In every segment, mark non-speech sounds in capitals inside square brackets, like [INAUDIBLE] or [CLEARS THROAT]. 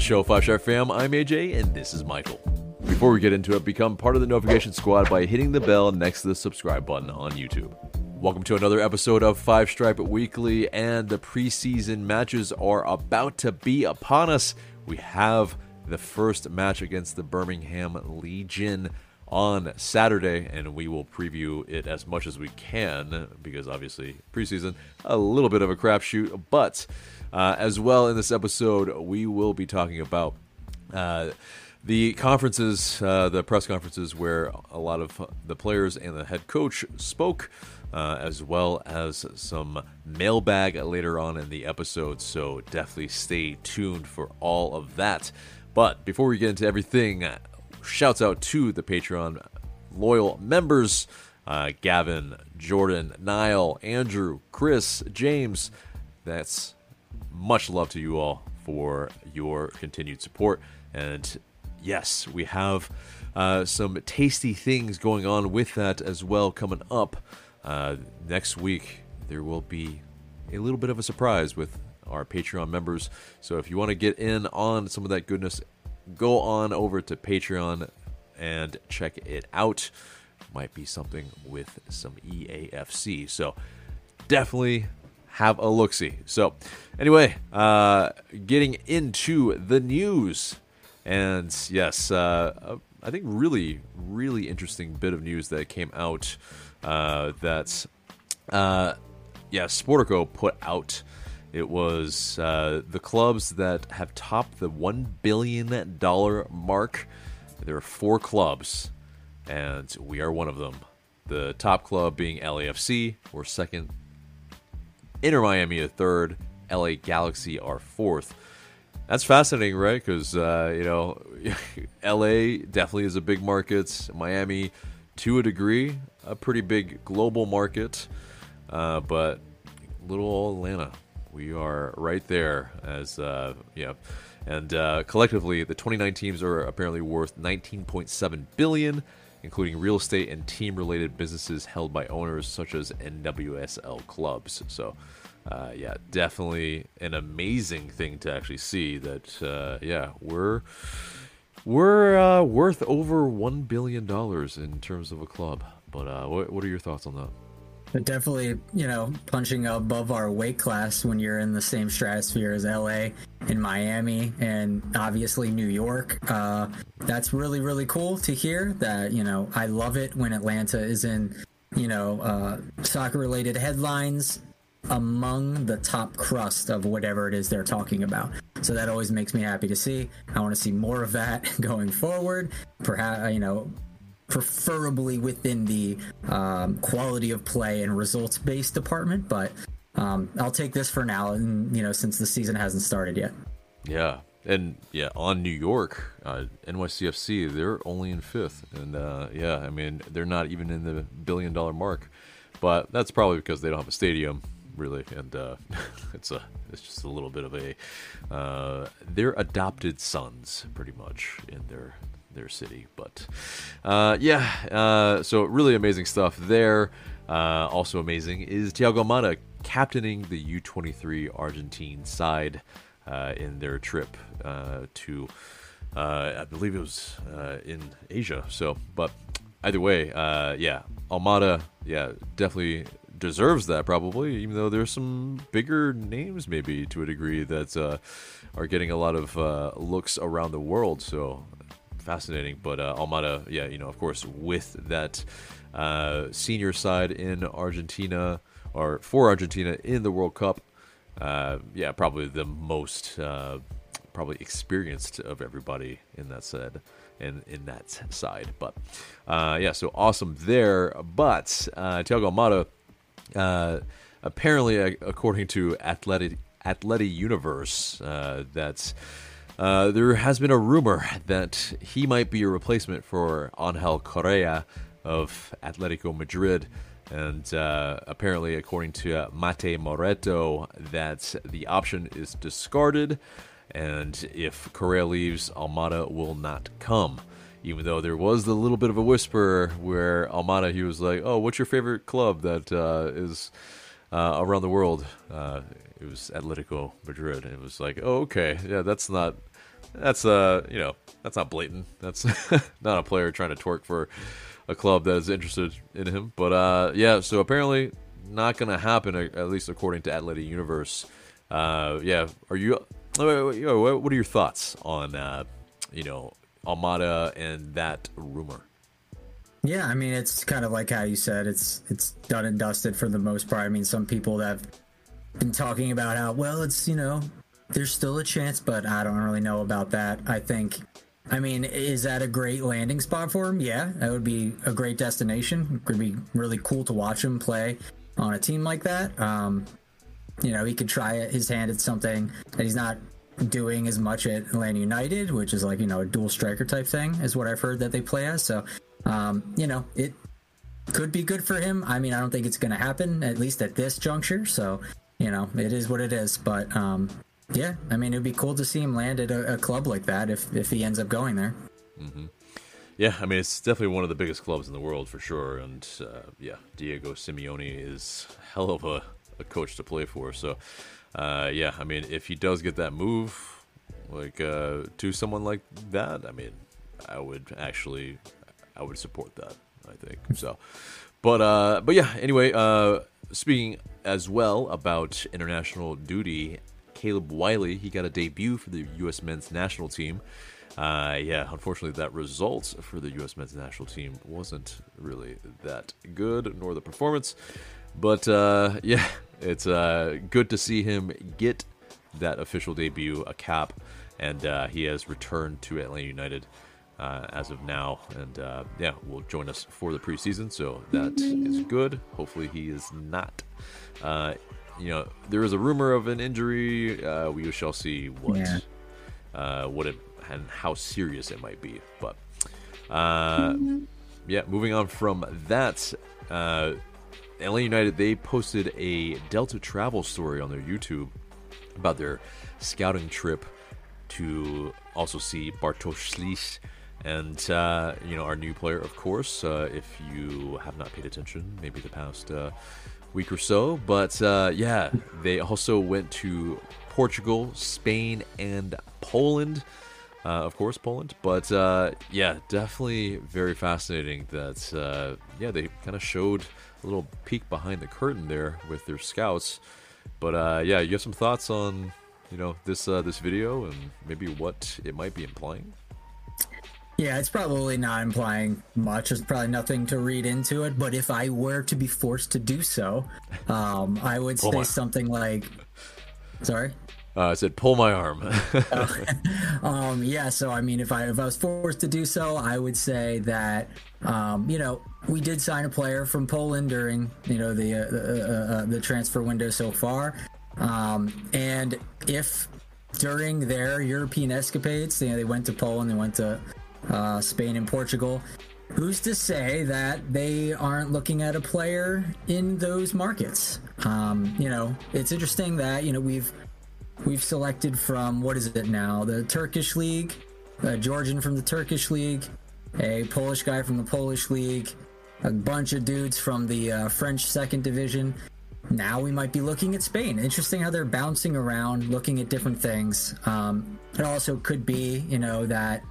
the show, Five Stripe Fam. I'm AJ, and this is Michael. Before we get into it, become part of the notification squad by hitting the bell next to the subscribe button on YouTube. Welcome to another episode of Five Stripe Weekly, and the preseason matches are about to be upon us. We have the first match against the Birmingham Legion on Saturday, and we will preview it as much as we can because obviously preseason a little bit of a crapshoot. But uh, as well in this episode, we will be talking about. Uh, the conferences, uh, the press conferences where a lot of the players and the head coach spoke, uh, as well as some mailbag later on in the episode. So definitely stay tuned for all of that. But before we get into everything, shouts out to the Patreon loyal members uh, Gavin, Jordan, Niall, Andrew, Chris, James. That's much love to you all for your continued support. And yes, we have uh, some tasty things going on with that as well coming up. Uh, next week, there will be a little bit of a surprise with our Patreon members. So if you want to get in on some of that goodness, go on over to Patreon and check it out. Might be something with some EAFC. So definitely have a look see. So, anyway, uh, getting into the news. And yes, uh, I think really, really interesting bit of news that came out uh, that, uh, yeah, Sportico put out. It was uh, the clubs that have topped the $1 billion mark. There are four clubs, and we are one of them. The top club being LAFC. We're second Inter Miami a third, LA Galaxy are fourth. That's fascinating, right? Because uh, you know, [LAUGHS] LA definitely is a big market. Miami, to a degree, a pretty big global market. Uh, but little old Atlanta, we are right there. As uh, yeah, and uh, collectively, the 29 teams are apparently worth 19.7 billion including real estate and team related businesses held by owners such as NWSL clubs. So, uh, yeah, definitely an amazing thing to actually see that, uh, yeah, we're. We're uh, worth over one billion dollars in terms of a club, but uh, what, what are your thoughts on that? But definitely, you know, punching above our weight class when you're in the same stratosphere as LA and Miami and obviously New York. Uh, that's really, really cool to hear that, you know, I love it when Atlanta is in, you know, uh, soccer related headlines among the top crust of whatever it is they're talking about. So that always makes me happy to see. I want to see more of that [LAUGHS] going forward. Perhaps, you know, preferably within the um, quality of play and results based department. But um, I'll take this for now, and you know, since the season hasn't started yet. Yeah, and yeah, on New York, uh, NYCFC, they're only in fifth, and uh, yeah, I mean, they're not even in the billion dollar mark, but that's probably because they don't have a stadium, really, and uh, [LAUGHS] it's a it's just a little bit of a uh, they're adopted sons, pretty much in their their city. But uh, yeah, uh, so really amazing stuff there. Uh, also amazing is Thiago Almada captaining the U23 Argentine side uh, in their trip uh, to, uh, I believe it was in Asia. So, but either way, yeah, Almada, yeah, definitely deserves that probably, even though there's some bigger names maybe to a degree that uh, are getting a lot of uh, looks around the world. So fascinating. But uh, Almada, yeah, you know, of course, with that uh, senior side in Argentina or for Argentina in the World Cup, uh, yeah, probably the most uh, probably experienced of everybody in that said and in that side. But uh, yeah, so awesome there. But uh, Thiago Almada, uh, apparently, according to Athletic Athletic Universe, uh, that's uh, there has been a rumor that he might be a replacement for Angel Correa of Atletico Madrid. And uh, apparently, according to uh, Matteo Moretto, that the option is discarded. And if Correa leaves, Almada will not come. Even though there was a little bit of a whisper where Almada, he was like, "Oh, what's your favorite club that uh, is uh, around the world?" Uh, it was Atletico Madrid, and it was like, "Oh, okay, yeah, that's not that's uh you know that's not blatant. That's [LAUGHS] not a player trying to twerk for a club that is interested in him. But uh, yeah, so apparently not going to happen, at least according to Athletic Universe. Uh, yeah, are you? What are your thoughts on uh, you know Almada and that rumor? Yeah, I mean it's kind of like how you said it's it's done and dusted for the most part. I mean, some people that have been talking about how well it's you know there's still a chance, but I don't really know about that. I think I mean, is that a great landing spot for him? Yeah, that would be a great destination. It could be really cool to watch him play on a team like that. Um, you know, he could try his hand at something that he's not doing as much at Atlanta United, which is like, you know, a dual striker type thing, is what I've heard that they play as. So, um, you know, it could be good for him. I mean, I don't think it's going to happen, at least at this juncture. So, you know, it is what it is. But, um, yeah, I mean, it'd be cool to see him land at a, a club like that if if he ends up going there. Mm-hmm. Yeah, I mean, it's definitely one of the biggest clubs in the world for sure. And uh, yeah, Diego Simeone is hell of a, a coach to play for. So, uh, yeah, I mean, if he does get that move, like uh, to someone like that, I mean, I would actually, I would support that. I think so. But uh, but yeah. Anyway, uh, speaking as well about international duty Caleb Wiley. He got a debut for the U.S. men's national team. Uh, yeah, unfortunately, that result for the U.S. men's national team wasn't really that good, nor the performance. But uh, yeah, it's uh, good to see him get that official debut, a cap, and uh, he has returned to Atlanta United. Uh, as of now, and uh, yeah, will join us for the preseason, so that is good. Hopefully, he is not you know, there is a rumor of an injury. Uh, we shall see what yeah. uh, what it and how serious it might be. But uh, yeah, moving on from that, uh, ATL United they posted a Delta travel story on their YouTube about their scouting trip to also see Bartosz Slisz and uh, you know our new player, of course. Uh, if you have not paid attention, maybe the past uh, week or so. But uh, yeah, they also went to Portugal, Spain, and Poland. Uh, of course, Poland. But uh, yeah, definitely very fascinating that, uh, yeah, they kind of showed a little peek behind the curtain there with their scouts. But uh, yeah, you have some thoughts on, you know, this uh, this video and maybe what it might be implying? Yeah, it's probably not implying much. There's probably nothing to read into it. But if I were to be forced to do so, um, I would say something like, "Sorry." Uh, I said, "Pull my arm." uh, [LAUGHS] um, yeah, so I mean, if I if I was forced to do so, I would say that um, you know we did sign a player from Poland during you know the uh, uh, uh the transfer window so far, um, and if during their European escapades, you know, they went to Poland, they went to uh, Spain and Portugal. Who's to say that they aren't looking at a player in those markets? Um, you know, it's interesting that you know we've we've selected from what is it now? The Turkish league, a Georgian from the Turkish league, a Polish guy from the Polish league, a bunch of dudes from the uh, French second division. Now we might be looking at Spain. Interesting how they're bouncing around, looking at different things. Um, it also could be, you know, that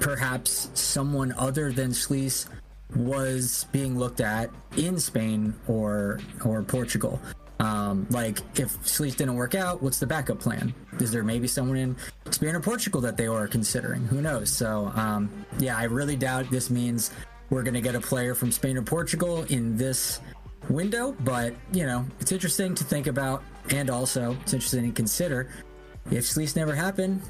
perhaps someone other than Slisz was being looked at in Spain or or Portugal. Um, like if Slisz didn't work out, what's the backup plan? Is there maybe someone in Spain or Portugal that they were considering? Who knows? So um, yeah, I really doubt this means we're going to get a player from Spain or Portugal in this window. But you know, it's interesting to think about, and also it's interesting to consider. If Slisz never happened,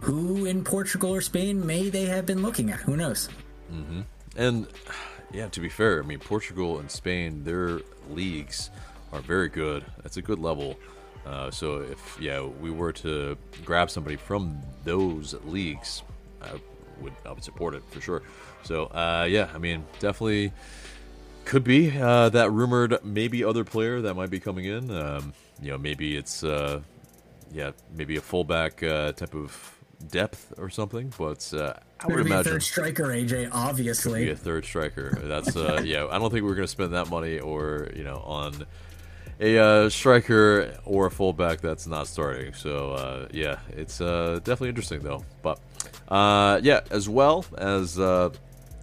who in Portugal or Spain may they have been looking at? Who knows? Mm-hmm. And [SIGHS] yeah, to be fair, I mean Portugal and Spain, their leagues are very good. That's a good level. Uh, so if yeah, we were to grab somebody from those leagues, I would I would support it for sure. So uh, yeah, I mean definitely could be uh, that rumored maybe other player that might be coming in. Um, you know, maybe it's uh, yeah, maybe a fullback uh, type of depth or something, but uh, I would imagine third striker AJ obviously be a third striker. That's uh, [LAUGHS] yeah. I don't think we're going to spend that money or you know on a uh, striker or a fullback that's not starting. So uh, yeah, it's uh, definitely interesting though. But uh, yeah, as well as uh,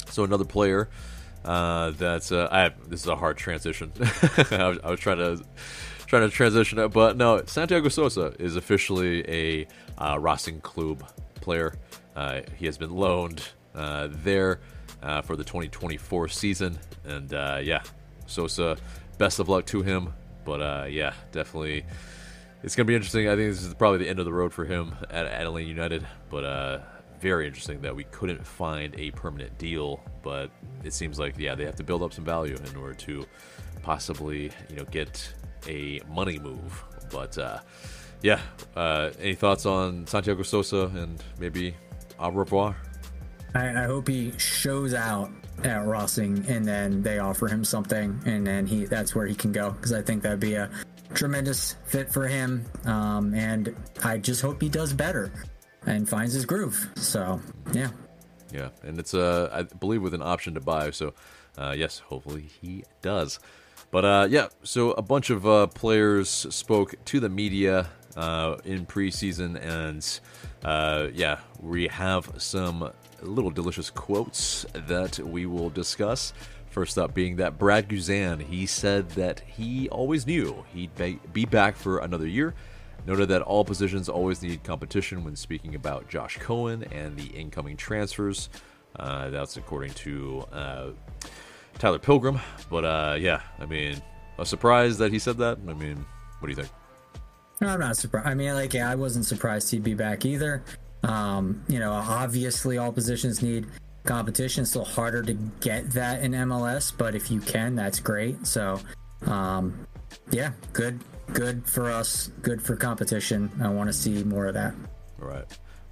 so another player uh, that I have, this is a hard transition. [LAUGHS] I, was, I, was, trying to trying to transition it, but no, Santiago Sosa is officially a uh, Racing Club player. he has been loaned there for the 2024 season, and yeah, Sosa. Best of luck to him. But uh, yeah, definitely, it's gonna be interesting. I think this is probably the end of the road for him at ATL United. But uh, very interesting that we couldn't find a permanent deal. But it seems like yeah, they have to build up some value in order to possibly you know get a money move. But uh, yeah, uh, any thoughts on Santiago Sosa and maybe au revoir? I, I hope he shows out at Racing and then they offer him something, and then he that's where he can go because I think that'd be a tremendous fit for him. Um, and I just hope he does better and finds his groove. So yeah, yeah, and it's uh I believe with an option to buy. So uh, yes, hopefully he does. But uh, yeah, so a bunch of uh, players spoke to the media uh, in preseason, and uh, yeah, we have some little delicious quotes that we will discuss. First up being that Brad Guzan, he said that he always knew he'd be back for another year. Noted that all positions always need competition when speaking about Josh Cohen and the incoming transfers. Uh, that's according to uh, Tyler Pilgrim. But uh, yeah, I mean, a surprise that he said that. I mean, what do you think? No, I'm not surprised. I mean, like, yeah, I wasn't surprised he'd be back either. Um, you know, obviously, all positions need competition. It's still harder to get that in MLS, but if you can, that's great. So, um, yeah, good, good for us. Good for competition. I want to see more of that. Right.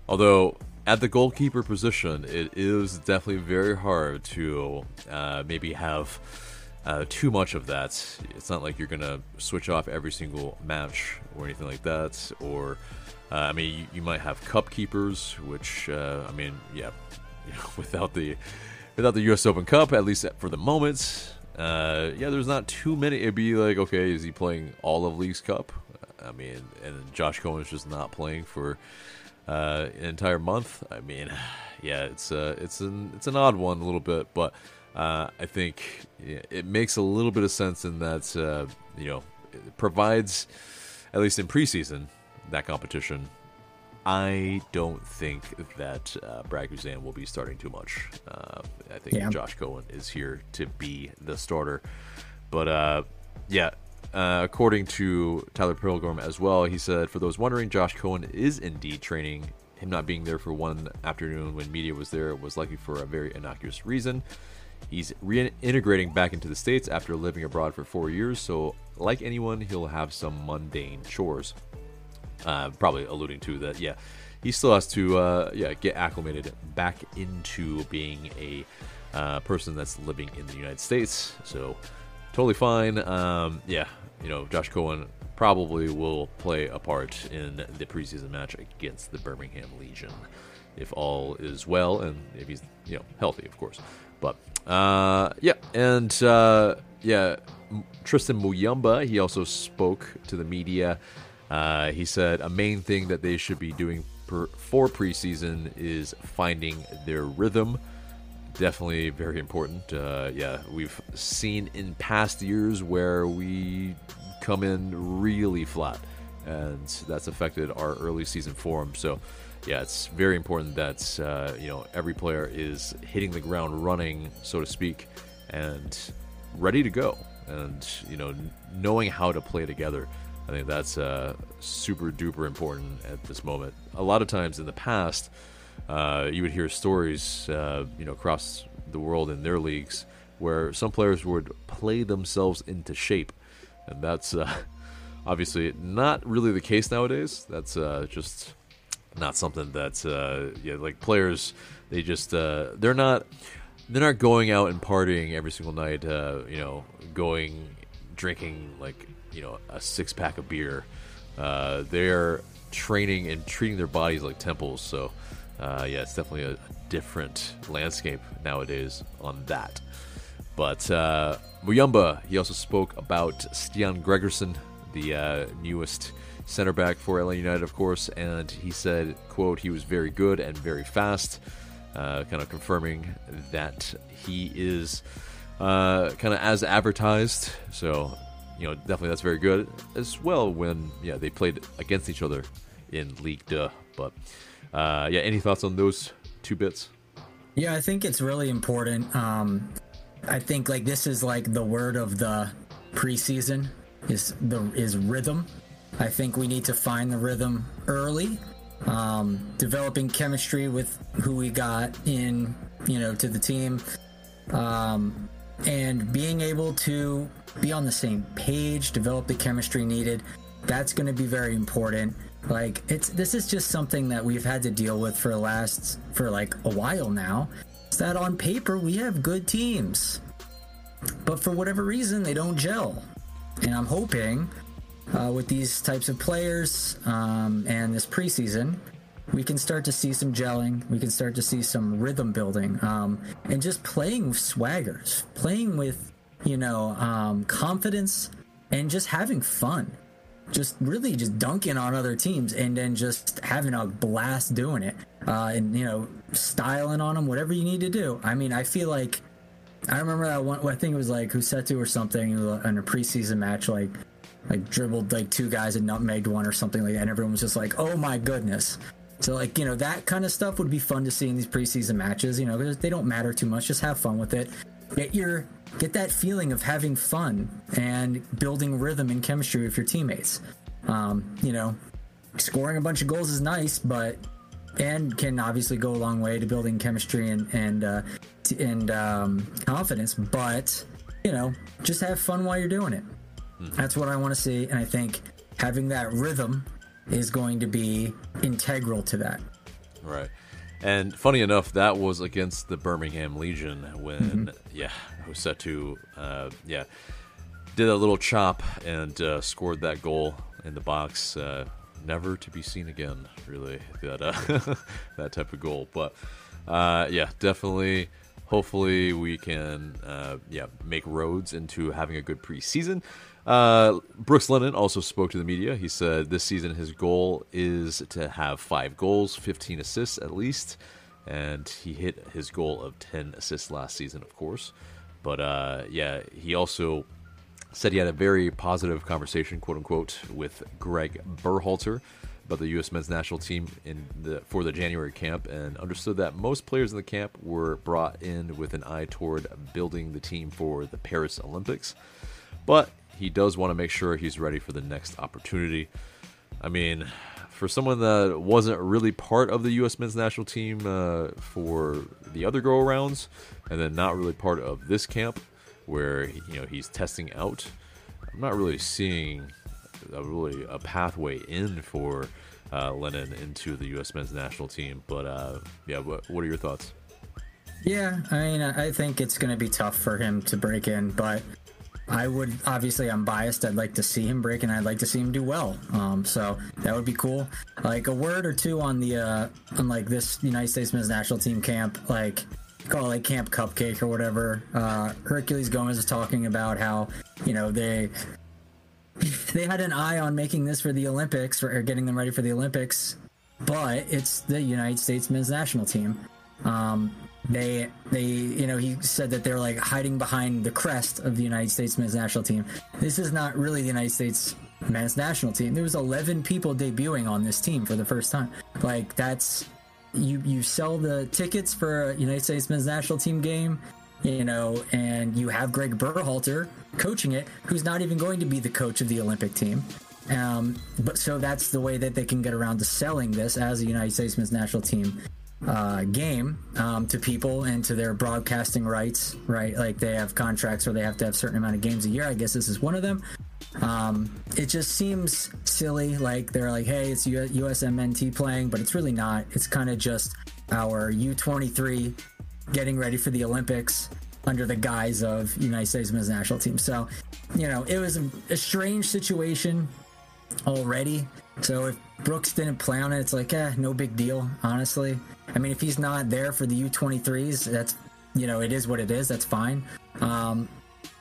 Although at the goalkeeper position, it is definitely very hard to uh, maybe have uh, too much of that. It's not like you're gonna switch off every single match or anything like that, or uh, I mean, you, you, might have cup keepers, which uh, I mean, yeah, [LAUGHS] you know, without the without the U.S. Open Cup, at least for the moment, uh, yeah, there's not too many. It'd be like, okay, is he playing all of Leagues Cup? I mean, and Josh Cohen is just not playing for uh, an entire month. I mean, [SIGHS] yeah, it's uh, it's an it's an odd one a little bit, but uh, I think it makes a little bit of sense in that uh, you know it provides at least in preseason that competition. I don't think that uh, Brad Guzan will be starting too much. Uh, I think yeah. Josh Cohen is here to be the starter. But uh, yeah, uh, according to Tyler Pilgrim as well, he said, for those wondering, Josh Cohen is indeed training. Him not being there for one afternoon when media was there was likely for a very innocuous reason. He's reintegrating back into the States after living abroad for four years, so like anyone, he'll have some mundane chores. Uh, probably alluding to that, yeah, he still has to, uh, yeah, get acclimated back into being a uh, person that's living in the United States. So totally fine. Um, yeah, you know, Josh Cohen probably will play a part in the preseason match against the Birmingham Legion if all is well and if he's you know healthy, of course. But uh, yeah, and uh, yeah, Tristan Muyumba he also spoke to the media uh, he said a main thing that they should be doing per, for preseason is finding their rhythm. Definitely very important. Uh, yeah, we've seen in past years where we come in really flat, and that's affected our early season form. So, yeah, it's very important that uh, you know every player is hitting the ground running, so to speak, and ready to go, and you know knowing how to play together. I think that's uh, super duper important at this moment. A lot of times in the past, uh, you would hear stories, uh, you know, across the world in their leagues where some players would play themselves into shape, and that's uh, [LAUGHS] obviously not really the case nowadays. That's uh, just not something that uh, yeah, like players they just they're not they're not going out and partying every single night. you know, going drinking like you know a six pack of beer. Uh, they're training and treating their bodies like temples. So uh, yeah, it's definitely a, different landscape nowadays on that. But uh, Muyumba, he also spoke about Stian Gregersen, the uh, newest center back for ATL United, of course, and he said, "quote He was very good and very fast." Uh, kind of confirming that he is uh, kind of as advertised. So, you know, definitely that's very good as well. When yeah they played against each other in League Deux. But uh, yeah, any thoughts on those two bits? Yeah, I think it's really important. Um, I think like this is like the word of the preseason is the is rhythm. I think we need to find the rhythm early. Um, developing chemistry with who we got in, you know, to the team, um, and being able to be on the same page, develop the chemistry needed. That's going to be very important. Like it's this is just something that we've had to deal with for the last for like a while now. Is that on paper we have good teams, but for whatever reason they don't gel. And I'm hoping uh, with these types of players um, and this preseason, we can start to see some gelling. We can start to see some rhythm building um, and just playing with swaggers, playing with, you know, um, confidence and just having fun. Just really just dunking on other teams and then just having a blast doing it. Uh, and, you know, styling on them, whatever you need to do. I mean, I feel like I remember that one, I think it was like Rossetto or something in a preseason match, like, like dribbled like two guys and nutmegged one or something like that. And everyone was just like, oh my goodness. So like you know that kind of stuff would be fun to see in these preseason matches. You know they don't matter too much. Just have fun with it. Get your get that feeling of having fun and building rhythm and chemistry with your teammates. Um, you know, scoring a bunch of goals is nice, but and can obviously go a long way to building chemistry and and uh, and um, confidence. But you know, just have fun while you're doing it. Mm-hmm. That's what I want to see, and I think having that rhythm is going to be integral to that. Right. And funny enough, that was against the Birmingham Legion when, mm-hmm. yeah, Rossetto, uh, yeah, did a little chop and uh, scored that goal in the box. Uh, never to be seen again, really, that uh, [LAUGHS] that type of goal. But uh, yeah, definitely. Hopefully, we can uh, yeah make roads into having a good preseason. Uh, Brooks Lennon also spoke to the media. He said this season his goal is to have five goals, 15 assists at least, and he hit his goal of 10 assists last season, of course. But uh, yeah, he also said he had a very positive conversation, quote unquote, with Greg Berhalter about the U.S. men's national team in the for the January camp, and understood that most players in the camp were brought in with an eye toward building the team for the Paris Olympics. But he does want to make sure he's ready for the next opportunity. I mean, for someone that wasn't really part of the U.S. men's national team uh, for the other go arounds, and then not really part of this camp where you know he's testing out, I'm not really seeing a really a pathway in for uh, Lennon into the U.S. men's national team. But uh, yeah, what, what are your thoughts? Yeah, I mean, I think it's going to be tough for him to break in, but I would obviously I'm biased. I'd like to see him break, and I'd like to see him do well. Um, so that would be cool. Like a word or two on the uh, on like this United States men's national team camp, like call it like Camp Cupcake or whatever. Uh, Herculez Gomez is talking about how you know they they had an eye on making this for the Olympics or getting them ready for the Olympics, but it's the United States men's national team. Um, they they you know he said that they're like hiding behind the crest of the United States men's national team. This is not really the United States men's national team. There was 11 people debuting on this team for the first time. Like that's you you sell the tickets for a United States men's national team game, you know, and you have Greg Berhalter coaching it, who's not even going to be the coach of the Olympic team. Um, but so that's the way that they can get around to selling this as a United States men's national team uh, game um, to people and to their broadcasting rights, right? Like they have contracts where they have to have certain amount of games a year. I guess this is one of them. Um, it just seems silly. Like they're like, hey, it's USMNT playing, but it's really not. It's kind of just our U23 getting ready for the Olympics under the guise of United States men's national team. So, you know, it was a strange situation already. So if Brooks didn't play on it, it's like, eh, no big deal, honestly. I mean, if he's not there for the U23s, that's you know, it is what it is. That's fine. Um,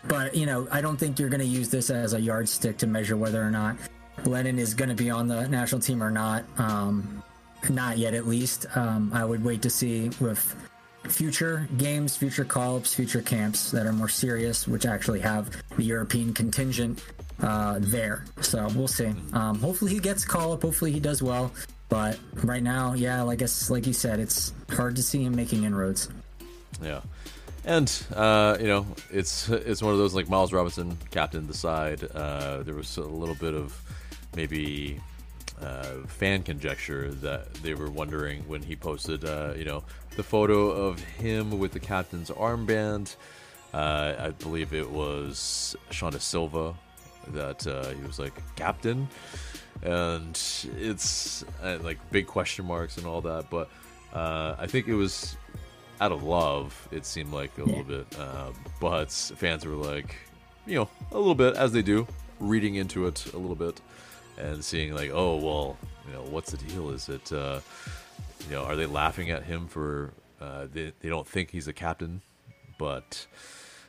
but you know, I don't think you're going to use this as a yardstick to measure whether or not Lennon is going to be on the national team or not. Um, not yet, at least. Um, I would wait to see with future games, future call-ups, future camps that are more serious, which actually have the European contingent uh, there. So we'll see. Um, hopefully he gets call up. Hopefully he does well. But right now, yeah, like guess like you said, it's hard to see him making inroads. Yeah. And uh, you know, it's it's one of those like Miles Robinson captained the side. Uh, there was a little bit of maybe uh, fan conjecture that they were wondering when he posted, uh, you know, the photo of him with the captain's armband. Uh, I believe it was Sean da Silva that uh, he was like captain, and it's uh, like big question marks and all that. But uh, I think it was out of love. It seemed like a yeah. little bit, but fans were like, you know, a little bit as they do, reading into it a little bit and seeing like, oh well, you know, what's the deal? Is it, uh, you know, are they laughing at him for uh, they they don't think he's a captain? But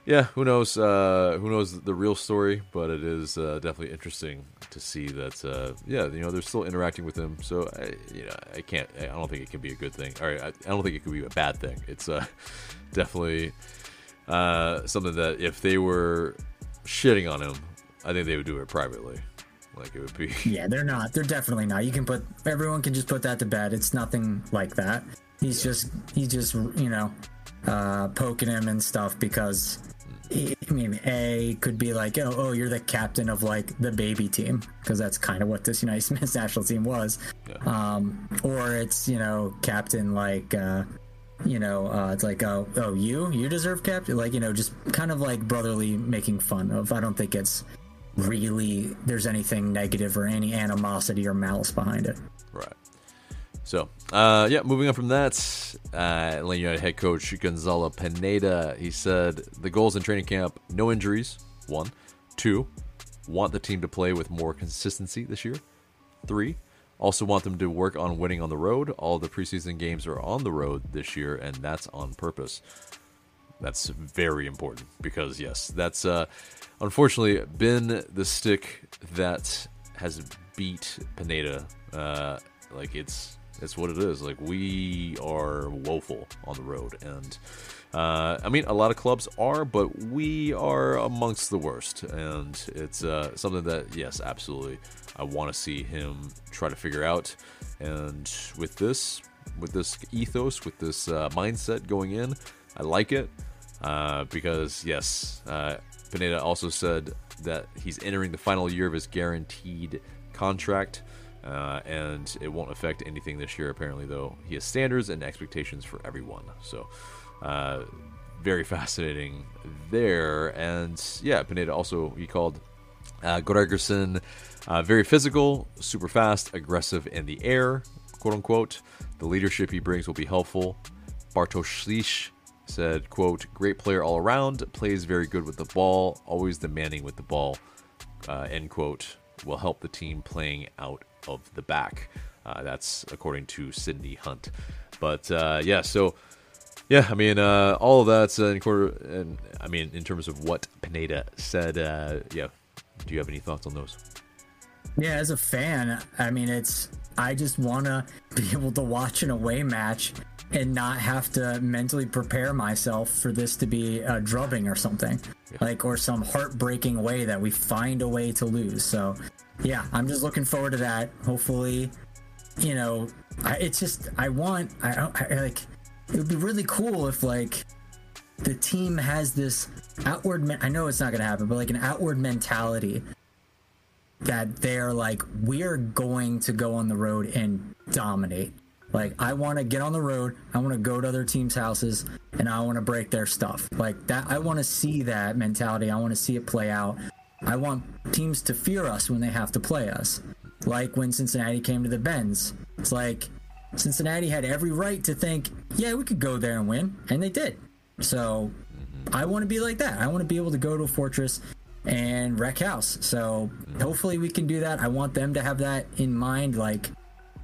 yeah, who knows? Uh, who knows the real story? But it is uh, definitely interesting to see that. Uh, yeah, you know, they're still interacting with him. So I, you know, I can't. I don't think it can be a good thing. All right, I, I don't think it could be a bad thing. It's uh, [LAUGHS] definitely uh, something that if they were shitting on him, I think they would do it privately. Like it would be. [LAUGHS] Yeah, they're not. They're definitely not. You can put everyone can just put that to bed. It's nothing like that. He's yeah. just he's just you know uh, poking him and stuff because [CLEARS THROAT] I mean, A could be like, oh, oh, you're the captain of like the baby team because that's kind of what this United [LAUGHS] Smith national team was. Yeah. Um, or it's you know captain like, uh, you know, uh, it's like, oh, oh, you, you deserve captain, like you know, just kind of like brotherly making fun of. I don't think it's really there's anything negative or any animosity or malice behind it. Right. So, uh, yeah, moving on from that, uh, Atlanta United head coach Gonzalo Pineda, he said the goals in training camp: no injuries. One, two, want the team to play with more consistency this year. Three, also want them to work on winning on the road. All the preseason games are on the road this year, and that's on purpose. That's very important because yes, that's uh, unfortunately been the stick that has beat Pineda. Uh, like it's it's what it is. Like we are woeful on the road, and uh, I mean a lot of clubs are, but we are amongst the worst. And it's uh, something that yes, absolutely, I want to see him try to figure out. And with this, with this ethos, with this uh, mindset going in, I like it uh, because yes, uh, Pineda also said that he's entering the final year of his guaranteed contract. Uh, and it won't affect anything this year, apparently, though. He has standards and expectations for everyone. So, uh, very [LAUGHS] fascinating there. And yeah, Pineda also, he called uh, Gregersen uh, very physical, super fast, aggressive in the air, quote unquote. The leadership he brings will be helpful. Bartosz said, quote, great player all around, plays very good with the ball, always demanding with the ball, uh, end quote, will help the team playing out of the back. Uh, that's according to Sydney Hunte. But uh, yeah, so yeah, I mean, uh, all of that's uh, in quarter, and I mean, in terms of what Pineda said, uh, yeah. Do you have any thoughts on those? Yeah, as a fan, I mean, it's I just want to be able to watch an away match and not have to mentally prepare myself for this to be a drubbing or something yeah. like or some heartbreaking way that we find a way to lose so yeah i'm just looking forward to that hopefully you know I, it's just i want I, I like it would be really cool if like the team has this outward me- i know it's not to happen but like an outward mentality that they're like we're going to go on the road and dominate like I want to get on the road, I want to go to other teams' houses, and I want to break their stuff. Like that, I want to see that mentality. I want to see it play out. I want teams to fear us when they have to play us. Like when Cincinnati came to the Benz, it's like Cincinnati had every right to think, yeah, we could go there and win, and they did. So I want to be like that. I want to be able to go to a fortress and wreck house. So hopefully we can do that. I want them to have that in mind. Like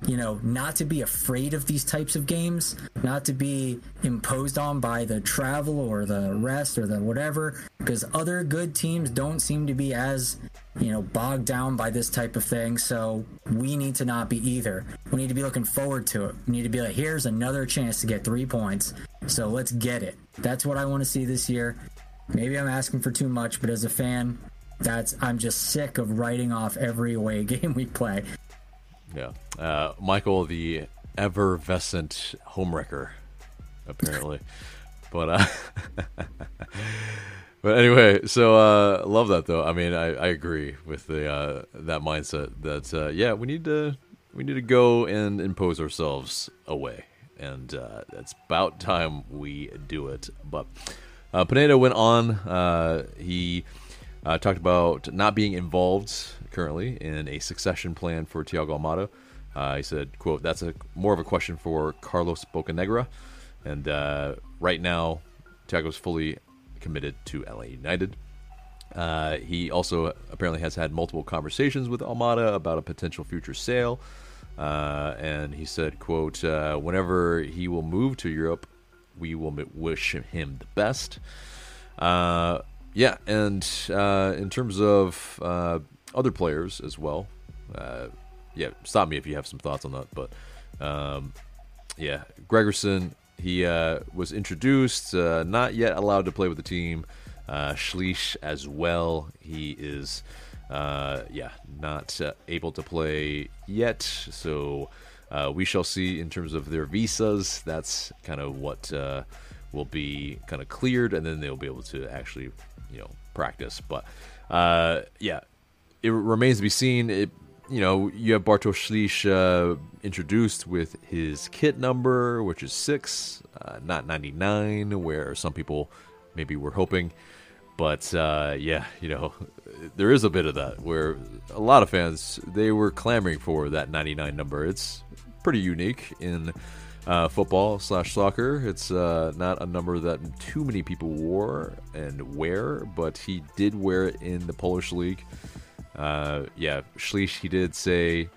you know, not to be afraid of these types of games, not to be imposed on by the travel or the rest or the whatever, because other good teams don't seem to be as, you know, bogged down by this type of thing. So we need to not be either. We need to be looking forward to it. We need to be like, here's another chance to get three points. So let's get it. That's what I want to see this year. Maybe I'm asking for too much, but as a fan, that's I'm just sick of writing off every away [LAUGHS] game we play. Yeah. Uh, Michael, the effervescent homewrecker, apparently. [LAUGHS] but uh, [LAUGHS] but anyway, so uh, love that though. I mean, I, I agree with the uh, that mindset that uh, yeah, we need to we need to go and impose ourselves away, and uh, it's about time we do it. But uh, Pineda went on. Uh, he uh, talked about not being involved currently in a succession plan for Thiago Almada. Uh, he said, "quote That's a more of a question for Carlos Bocanegra, and uh, right now, Thiago's fully committed to ATL United." Uh, he also apparently has had multiple conversations with Almada about a potential future sale, uh, and he said, "quote uh, Whenever he will move to Europe, we will wish him the best." Uh, yeah, and in terms of other players as well. Uh, yeah, stop me if you have some thoughts on that. But um, yeah, Gregersen, he uh, was introduced, uh, not yet allowed to play with the team. Uh, as well. He is, uh, yeah, not uh, able to play yet. So uh, we shall see in terms of their visas. That's kind of what will be kind of cleared, and then they'll be able to actually, you know, practice. But yeah, it remains to be seen. It, you know, you have Bartosz Slisz uh, introduced with his kit number, which is six, uh, not 99, where some people maybe were hoping. But uh, yeah, you know, there is a bit of that where a lot of fans they were clamoring for that 99 number. It's pretty unique in uh, football slash soccer. It's uh, not a number that too many people wore and wear, but he did wear it in the Polish league. Uh, yeah, Slisz, he did say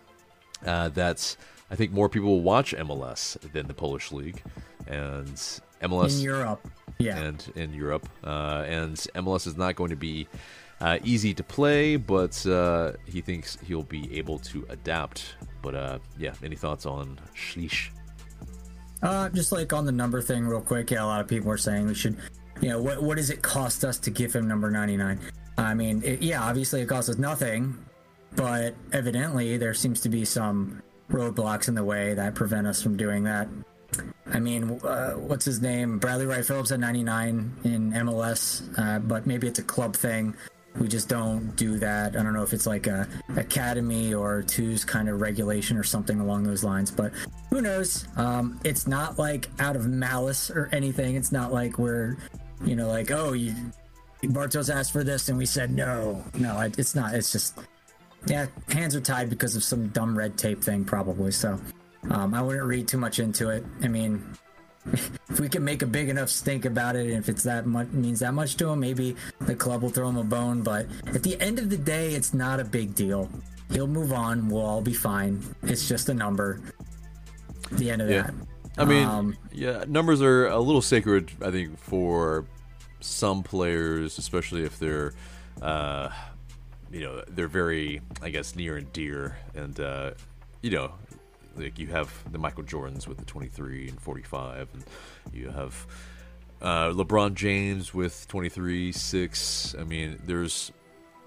uh, that I think more people will watch MLS than the Polish league, and MLS in Europe, yeah, and in Europe, uh, and MLS is not going to be uh, easy to play, but uh, he thinks he'll be able to adapt. But uh, yeah, any thoughts on Slisz? Uh, just like on the number thing, real quick. Yeah, a lot of people are saying we should, you know, what what does it cost us to give him number ninety nine? I mean, it, yeah, obviously it costs us nothing, but evidently there seems to be some roadblocks in the way that prevent us from doing that. I mean, uh, what's his name? Bradley Wright Phillips at 99 in MLS, uh, but maybe it's a club thing. We just don't do that. I don't know if it's like a academy or two's kind of regulation or something along those lines, but who knows? Um, it's not like out of malice or anything. It's not like we're, you know, like oh you Bartosz asked for this and we said no. No, it's not. It's just, yeah, hands are tied because of some dumb red tape thing, probably. So um, I wouldn't read too much into it. I mean, [LAUGHS] if we can make a big enough stink about it, and if it's that much means that much to him, maybe the club will throw him a bone. But at the end of the day, it's not a big deal. He'll move on. We'll all be fine. It's just a number. The end of yeah. that. I mean, um, yeah, numbers are a little sacred, I think, for some players, especially if they're, uh, you know, they're very, I guess, near and dear, and uh, you know, like you have the Michael Jordans with the 23 and 45, and you have uh, LeBron James with 23, six. I mean, there's,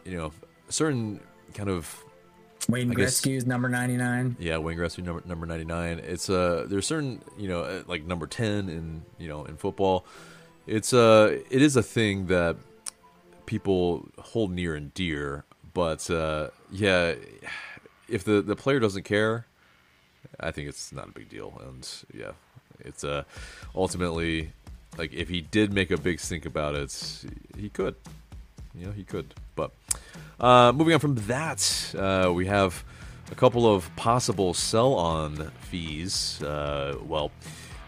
you know, a certain kind of Wayne Gretzky's number 99. Yeah, Wayne Gretzky number number 99. It's uh there's certain, you know, uh, like number 10 in, you know, in football it's a uh, it is a thing that people hold near and dear, but uh, yeah, if the the player doesn't care, I think it's not a big deal. And yeah, it's uh, ultimately like if he did make a big stink about it, he could, you know, he could. But uh, moving on from that, uh, we have a couple of possible sell-on fees. Uh, well,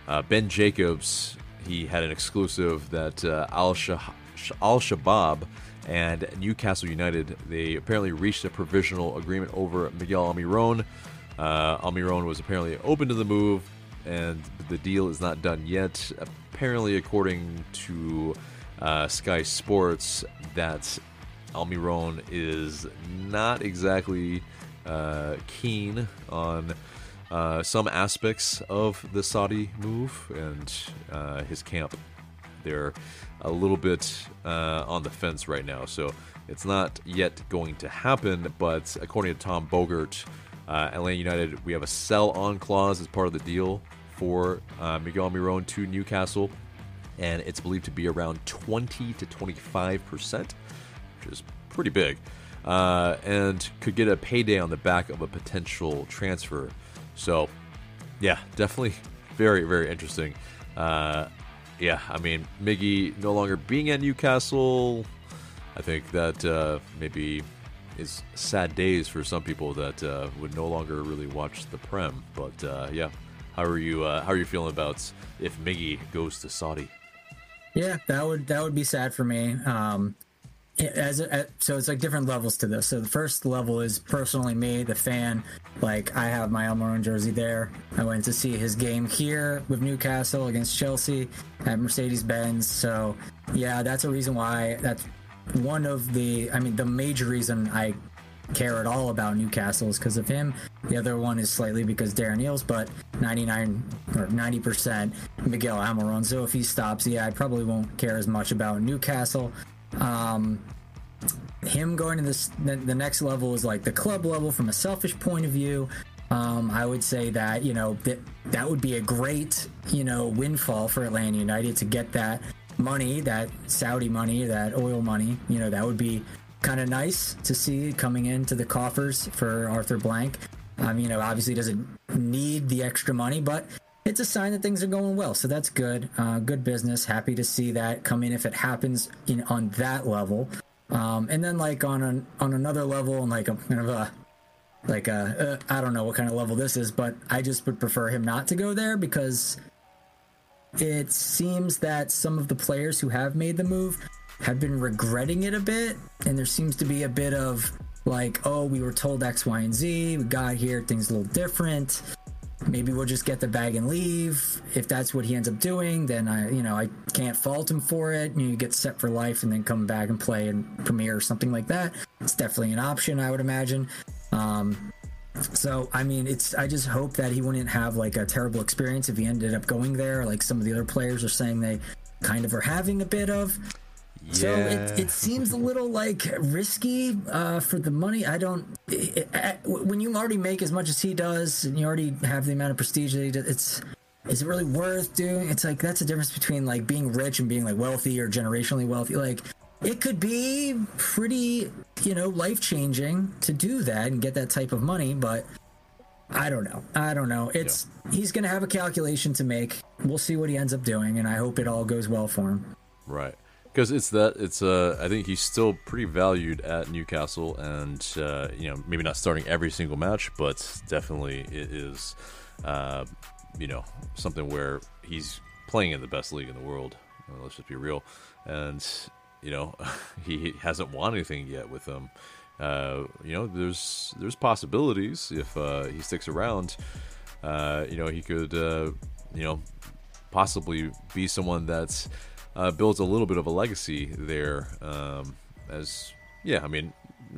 uh, Ben Jacobs he had an exclusive that uh, Al Shabab and Newcastle United they apparently reached a provisional agreement over Miguel Almiron. Uh, Almiron was apparently open to the move, and the deal is not done yet. Apparently, according to uh, Sky Sports, that Almiron is not exactly uh, keen on uh, some aspects of the Saudi move, and uh, his camp they're a little bit uh, on the fence right now. So it's not yet going to happen, but according to Tom Bogert, uh, Atlanta United, we have a sell on clause as part of the deal for uh, Miguel Almiron to Newcastle, and it's believed to be around 20 to 25 percent, which is pretty big, uh, and could get a payday on the back of a potential transfer. So, yeah, definitely very, very interesting. Uh, yeah, I mean, Miggy no longer being at Newcastle, I think that uh, maybe is sad days for some people that uh, would no longer really watch the Prem. But uh, yeah, how are you? Uh, how are you feeling about if Miggy goes to Saudi? Yeah, that would that would be sad for me. Um, as, a, so it's like different levels to this. So the first level is personally me, the fan. Like I have my Almiron jersey there. I went to see his game here with Newcastle against Chelsea at Mercedes Benz. So yeah, that's a reason why. That's one of the. I mean, the major reason I care at all about Newcastle is because of him. The other one is slightly because Darren Eales, but 99 or 90% Miguel Almiron. So if he stops, yeah, I probably won't care as much about Newcastle. Um, him going to this the, the next level is like the club level from a selfish point of view. Um, I would say that you know that that would be a great you know windfall for Atlanta United to get that money, that Saudi money, that oil money. You know that would be kind of nice to see coming into the coffers for Arthur Blank. Um, you know, obviously doesn't need the extra money, but it's a sign that things are going well. So that's good. Uh, good business. Happy to see that come in if it happens in on that level. Um, and then like on an, on another level and like a kind of a like a uh, I don't know what kind of level this is, but I just would prefer him not to go there because it seems that some of the players who have made the move have been regretting it a bit, and there seems to be a bit of like, oh, we were told X, Y, and Z, we got here, things a little different maybe we'll just get the bag and leave. If that's what he ends up doing, then I, you know, I can't fault him for it. You, know, you get set for life and then come back and play in Premier or something like that. It's definitely an option, I would imagine. Um, so, I mean, it's. I just hope that he wouldn't have like a terrible experience if he ended up going there. Like some of the other players are saying they kind of are having a bit of. Yeah. So it, it seems a little like risky uh, for the money. I don't. It, it, when you already make as much as he does, and you already have the amount of prestige that he does, it's is it really worth doing? It's like that's a difference between like being rich and being like wealthy or generationally wealthy. Like it could be pretty, you know, life changing to do that and get that type of money, but I don't know. I don't know. It's yeah. he's going to have a calculation to make. We'll see what he ends up doing, and I hope it all goes well for him. Right because it's that it's uh I think he's still pretty valued at Newcastle, and uh, you know maybe not starting every single match, but definitely it is uh, you know something where he's playing in the best league in the world. Uh, let's just be real, and you know [LAUGHS] he hasn't won anything yet with them. Uh, you know, there's there's possibilities if uh, he sticks around. Uh, you know, he could you know possibly be someone that's uh, builds a little bit of a legacy there. Um, as yeah, I mean,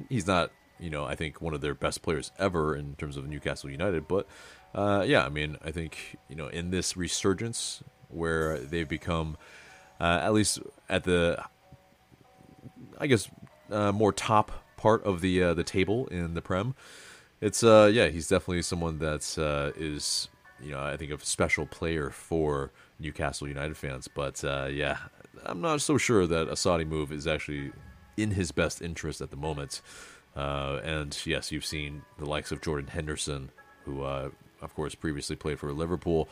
he's not you know I think one of their best players ever in terms of Newcastle United, but uh, yeah, I mean I think you know in this resurgence where they've become uh, at least at the I guess uh, more top part of the uh, the table in the Prem. It's uh yeah he's definitely someone that's uh, is you know I think a special player for Newcastle United fans. But uh, yeah, I'm not so sure that a Saudi move is actually in his best interest at the moment. Uh, and yes, you've seen the likes of Jordan Henderson, who, uh, of course, previously played for Liverpool.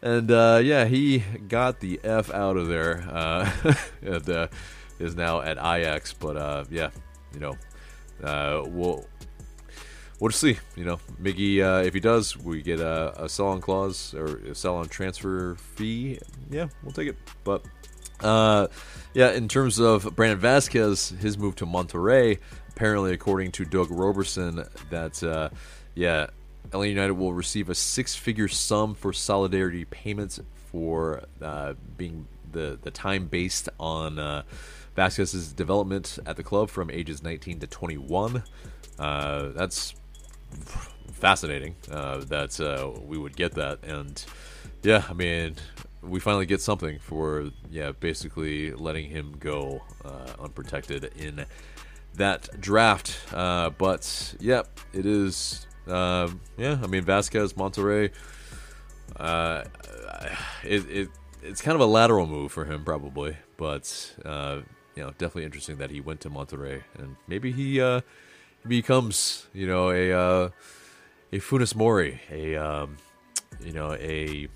And uh, yeah, he got the F out of there uh, [LAUGHS] and uh, is now at Ajax. But yeah, you know, we'll we'll just see. You know, Miggy, uh, if he does, we get a, a sell on clause or a sell on transfer fee. Yeah, we'll take it. But uh, yeah, in terms of Brandon Vazquez, his move to Monterrey, apparently, according to Doug Roberson, that uh, yeah, ATL United will receive a six-figure sum for solidarity payments for uh, being the the time based on uh, Vazquez's development at the club from ages 19 to 21. Uh, that's fascinating uh, that uh, we would get that, and yeah, I mean, we finally get something for yeah, basically letting him go uh, unprotected in that draft. Uh, but yeah, it is. Uh, yeah, I mean Vazquez, Monterrey. Uh, it, it it's kind of a lateral move for him probably, but uh, you know definitely interesting that he went to Monterrey and maybe he becomes you know a uh, a Funes Mori, a um, you know a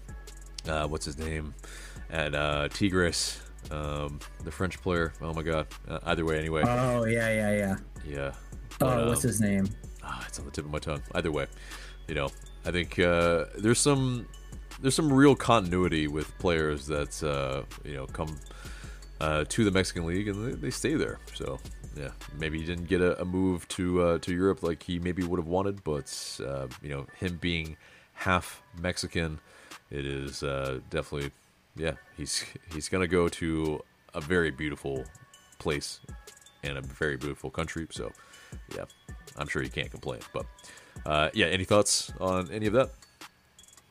uh, what's his name at uh, Tigres, um, the French player. Oh my God! Uh, either way, anyway. Oh yeah, yeah, yeah. Yeah. But, oh, what's um, his name? Ah, it's on the tip of my tongue. Either way, you know, I think uh, there's some there's some real continuity with players that uh, you know come uh, to the Mexican League and they, they, stay there. So yeah, maybe he didn't get a, a move to uh, to Europe like he maybe would have wanted, but uh, you know him being half Mexican, it is uh, definitely yeah he's he's gonna go to a very beautiful place and a very beautiful country. So yeah, I'm sure he can't complain. But uh, yeah, any thoughts on any of that?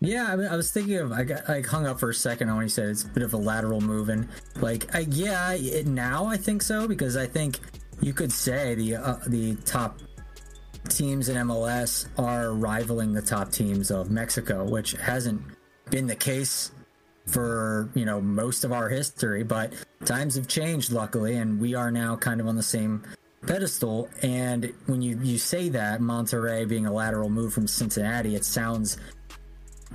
Yeah, I mean, I was thinking of I got like hung up for a second when he said it's a bit of a lateral move, and like, I, yeah, it, now I think so because I think you could say the uh, the top teams in MLS are rivaling the top teams of Mexico, which hasn't been the case for you know most of our history, but times have changed luckily, and we are now kind of on the same pedestal. And when you you say that Monterrey being a lateral move from Cincinnati, it sounds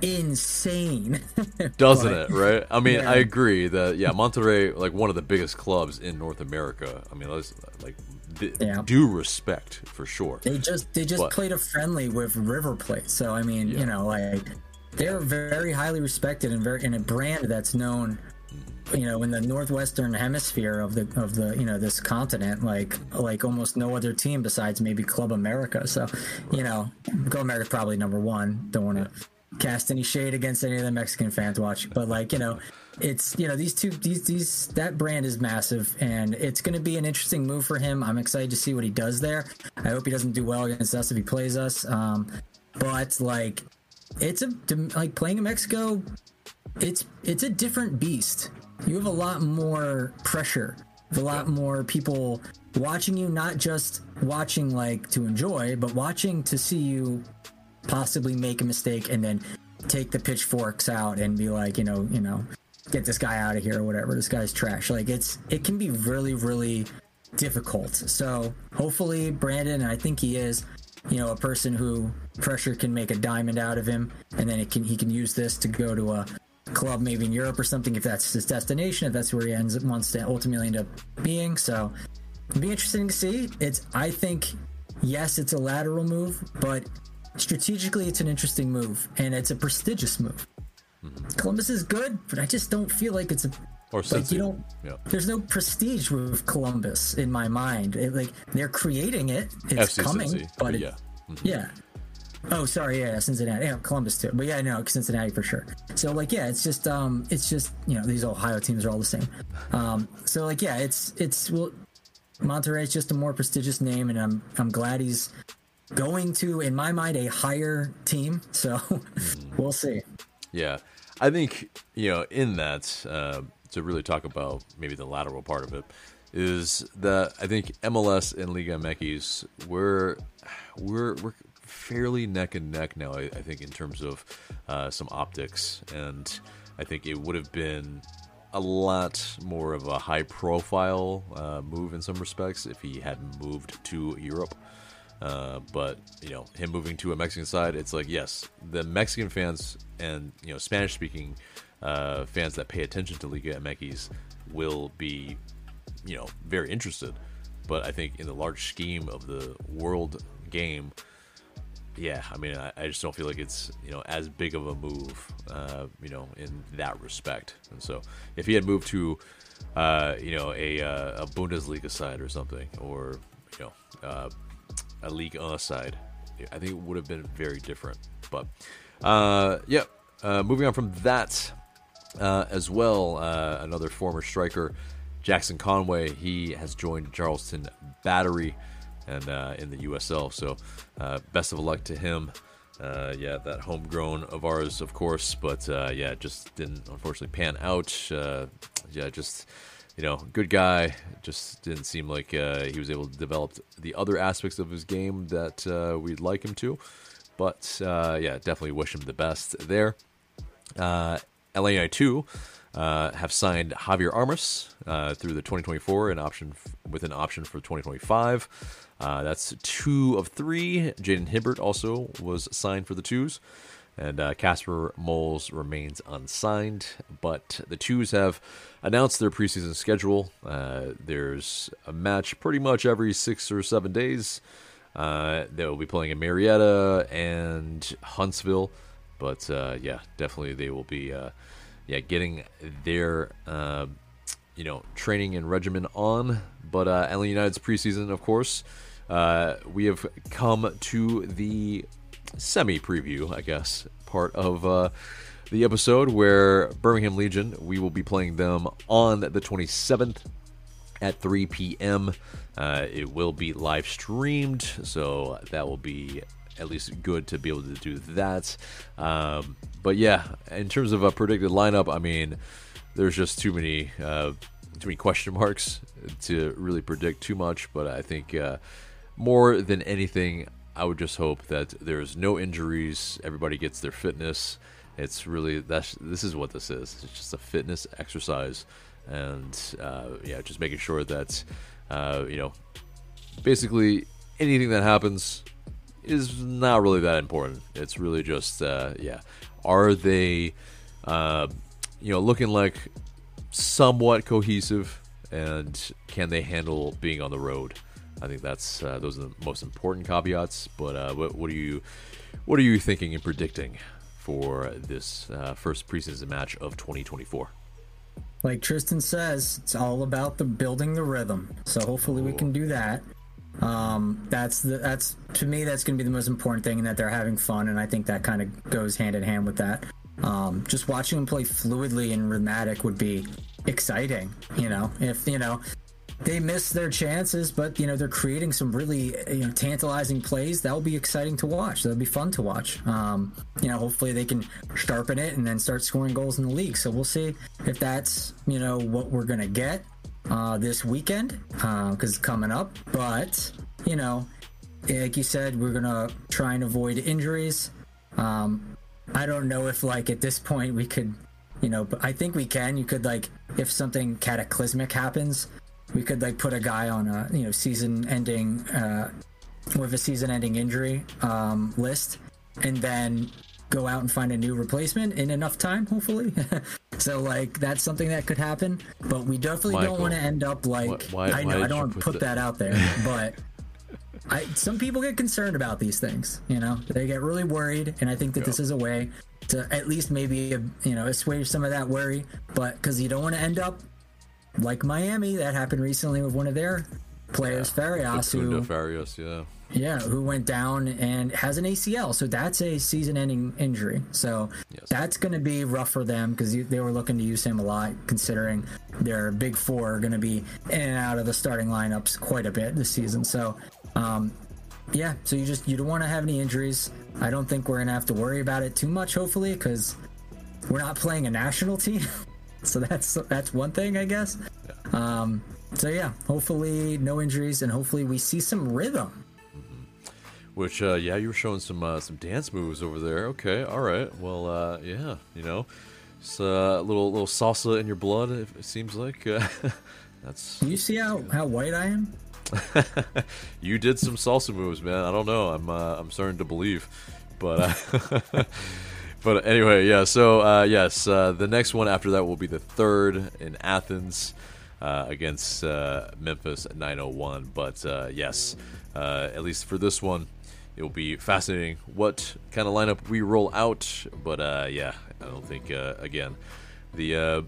insane. [LAUGHS] Doesn't but, it, right? I mean, yeah. I agree that yeah, Monterrey like one of the biggest clubs in North America. I mean, let's like yeah. due respect for sure. They just they just but, played a friendly with River Plate. So I mean, yeah. you know, like they're very highly respected and very in a brand that's known you know in the northwestern hemisphere of the of the you know this continent like like almost no other team besides maybe club america so you know club america probably number one don't want to cast any shade against any of the Mexican fans watching, but like you know, it's you know these two these these that brand is massive, and it's going to be an interesting move for him. I'm excited to see what he does there. I hope he doesn't do well against us if he plays us. Um, but like, it's a like playing in Mexico. It's it's a different beast. You have a lot more pressure, a lot more people watching you, not just watching like to enjoy, but watching to see you possibly make a mistake and then take the pitchforks out and be like, you know, you know, get this guy out of here or whatever. This guy's trash. Like it's it can be really really difficult. So hopefully Brandon, and I think he is, you know, a person who pressure can make a diamond out of him, and then it can he can use this to go to a club maybe in Europe or something if that's his destination, if that's where he ends up wants to ultimately end up being. So it'd be interesting to see. It's I think yes, it's a lateral move, but strategically, it's an interesting move, and it's a prestigious move. Mm-hmm. Columbus is good, but I just don't feel like it's a or like you don't. Yeah. There's no prestige with Columbus in my mind. It, like they're creating it, it's FC coming, Cincy, but, but yeah, mm-hmm. yeah. Oh, sorry, yeah, Cincinnati, yeah, Columbus too, but yeah, no, Cincinnati for sure. So like, yeah, it's just, um, it's just, you know, these Ohio teams are all the same. Um, so like, yeah, it's, it's well, Monterrey's just a more prestigious name, and I'm, I'm glad he's going to, in my mind, a higher team. So [LAUGHS] we'll see. Yeah. I think, you know, in that, uh, to really talk about maybe the lateral part of it, is that I think MLS and Liga MX, we're, we're, we're fairly neck and neck now, I, I think, in terms of uh, some optics. And I think it would have been a lot more of a high profile uh, move in some respects if he hadn't moved to Europe. Uh, but you know, him moving to a Mexican side, it's like yes, the Mexican fans and you know Spanish speaking uh, fans that pay attention to Liga MX will be you know very interested. But I think in the large scheme of the world game, yeah, I mean, I, I, just don't feel like it's you know as big of a move, uh, you know, in that respect. And so, if he had moved to, uh, you know, a, uh, a Bundesliga side or something, or you know, uh, a Ligue 1 side, I think it would have been very different. But uh, yeah, uh, moving on from that uh, as well, uh, another former striker, Jackson Conway, he has joined Charleston Battery and uh, in the USL. So uh, best of luck to him. Uh, yeah, that homegrown of ours, of course, but uh, yeah, just didn't unfortunately pan out. yeah, just you know, good guy. Just didn't seem like he was able to develop the other aspects of his game that we'd like him to. But yeah, definitely wish him the best there. Uh, ATL 2 uh, have signed Javier Armas uh, through the 2024 and option f- with an option for 2025. Uh, that's two of three. Jayden Hibbert also was signed for the twos. And uh, Casper Moles remains unsigned, but the twos have announced their preseason schedule. Uh, there's a match pretty much every six or seven days. Uh, they will be playing in Marietta and Huntsville. But uh, yeah, definitely they will be uh, yeah getting their uh, you know training and regimen on. But uh, ATL United's preseason, of course, uh, we have come to the semi preview, I guess, part of uh, the episode where Birmingham Legion we will be playing them on the 27th at 3 p.m. Uh, it will be live streamed, so that will be at least good to be able to do that. Um, but yeah, in terms of a predicted lineup, I mean, there's just too many uh, too many question marks to really predict too much. But I think uh, more than anything, I would just hope that there's no injuries. Everybody gets their fitness. It's really that's this is what this is. It's just a fitness exercise, and uh, yeah, just making sure that uh, you know, basically anything that happens is not really that important. It's really just, uh, yeah, are they, uh, you know, looking like somewhat cohesive, and can they handle being on the road? I think that's uh, those are the most important caveats. But uh, what, what are you, what are you thinking and predicting for this uh, first preseason match of 2024? Like Tristan says, it's all about the building the rhythm. So hopefully we can do that. Um, that's the, that's to me that's going to be the most important thing, and that they're having fun, and I think that kind of goes hand in hand with that. Um, just watching them play fluidly and rhythmic would be exciting. You know, if you know they miss their chances, but you know they're creating some really you know tantalizing plays. That will be exciting to watch. That'll be fun to watch. Um, you know, hopefully they can sharpen it and then start scoring goals in the league. So we'll see if that's you know what we're gonna get uh, this weekend because uh, it's coming up. But you know, like you said, we're gonna try and avoid injuries. Um, I don't know if like at this point we could, you know, but I think we can. You could like if something cataclysmic happens, we could like put a guy on a you know season-ending uh, with a season-ending injury um, list, and then go out and find a new replacement in enough time, hopefully. [LAUGHS] so like that's something that could happen, but we definitely Michael, don't want to end up like why, why, I know I don't want to put, put that out there, [LAUGHS] but I some people get concerned about these things. You know, they get really worried, and I think that this is a way to at least maybe you know assuage some of that worry. But because you don't want to end up like Miami, that happened recently with one of their players, yeah, Farias, who Farias, yeah yeah, who went down and has an ACL. So that's a season-ending injury. So yes. that's going to be rough for them because they were looking to use him a lot, considering their big four are going to be in and out of the starting lineups quite a bit this season. So, um, yeah, so you just you don't want to have any injuries. I don't think we're going to have to worry about it too much, hopefully, because we're not playing a national team. [LAUGHS] so that's that's one thing, I guess. Um, so yeah, hopefully no injuries, and hopefully we see some rhythm which, uh, yeah, you were showing some uh, some dance moves over there. Okay, all right. Well, uh, yeah, you know, it's uh, a little little salsa in your blood. It, seems like [LAUGHS] that's. You see how how white I am. [LAUGHS] you did some salsa moves, man. I don't know. I'm uh, I'm starting to believe, but. [LAUGHS] but anyway, yeah. So uh, yes, uh, the next one after that will be the third in Athens uh, against uh, Memphis 901. But yes, at least for this one, it will be fascinating what kind of lineup we roll out. But uh, yeah, I don't think uh, again the uh,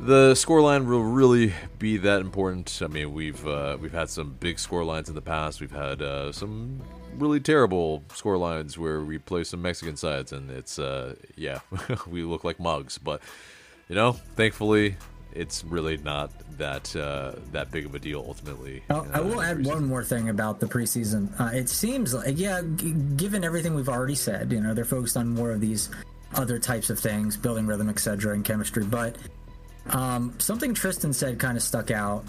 the scoreline will really be that important. I mean, we've uh, we've had some big scorelines in the past. We've had uh, some really terrible scorelines where we play some Mexican sides, and it's uh, yeah, [LAUGHS] we look like mugs. But you know, thankfully, it's really not that uh, that big of a deal ultimately. Oh, I will add one more thing about the preseason. Uh, it seems like, yeah, g- given everything we've already said, you know, they're focused on more of these other types of things, building rhythm, etc., and chemistry. But um, something Tristan said kind of stuck out,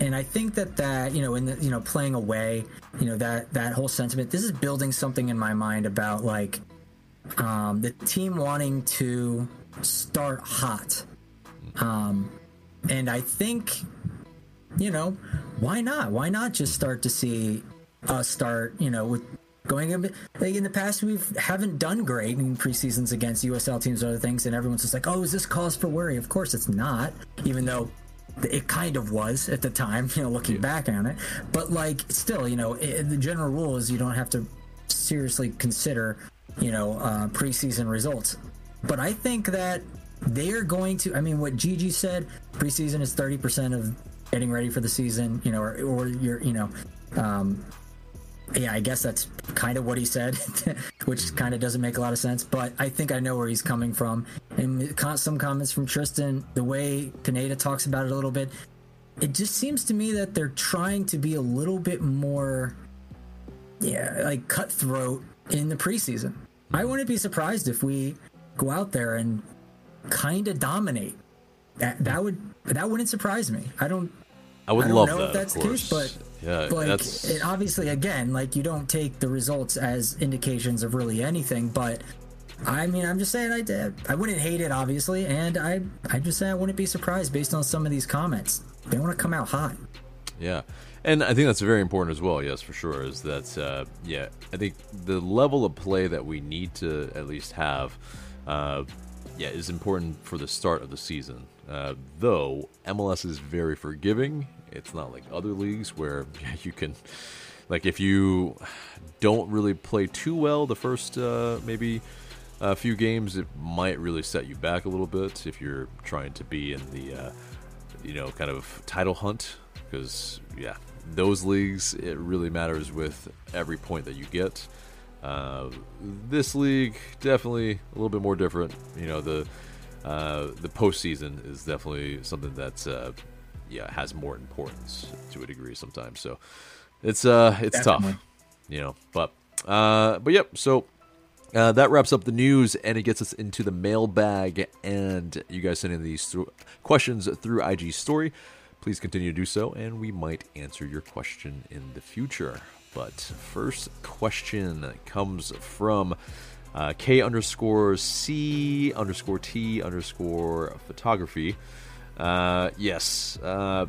and I think that that you know, in the you know, playing away, you know, that that whole sentiment. This is building something in my mind about like um, the team wanting to start hot. Um, and I think, you know, why not? Why not just start to see us start, you know, with going a bit like in the past we haven't done great in preseasons against USL teams or other things, and everyone's just like, oh, is this cause for worry? Of course it's not, even though it kind of was at the time, [LAUGHS] you know, looking yeah. back on it. But like, still, you know, it, the general rule is you don't have to seriously consider, you know, uh, preseason results. But I think that they are going to. I mean, what Gigi said, preseason is thirty percent of getting ready for the season. You know, or, or you're, you know, um, yeah, I guess that's kind of what he said, [LAUGHS] which kind of doesn't make a lot of sense. But I think I know where he's coming from. And some comments from Tristan, the way Pineda talks about it a little bit, it just seems to me that they're trying to be a little bit more, yeah, like cutthroat in the preseason. I wouldn't be surprised if we go out there and kind of dominate. That that would that wouldn't surprise me. I don't. I would I don't love know that. If that's the case, but yeah, like that's... it, obviously, again, like you don't take the results as indications of really anything. But I mean, I'm just saying, I did. I wouldn't hate it, obviously, and I I just say I wouldn't be surprised based on some of these comments. They want to come out hot. Yeah. And I think that's very important as well. Yes, for sure. Is that uh, yeah? I think the level of play that we need to at least have uh, yeah, is important for the start of the season. Uh, though MLS is very forgiving. It's not like other leagues where [LAUGHS] you can, like, if you don't really play too well the first uh, maybe a few games, it might really set you back a little bit if you're trying to be in the, uh, you know, kind of title hunt. Because yeah, those leagues it really matters with every point that you get. Uh, this league definitely a little bit more different. You know the uh, the postseason is definitely something that's uh, yeah has more importance to a degree sometimes. So it's uh it's definitely. tough, you know. But uh, but yep. So uh, that wraps up the news and it gets us into the mailbag. And you guys send in these th- questions through IG story. Please continue to do so, and we might answer your question in the future. But first question comes from uh, K underscore C underscore T underscore photography. Uh, yes. Uh,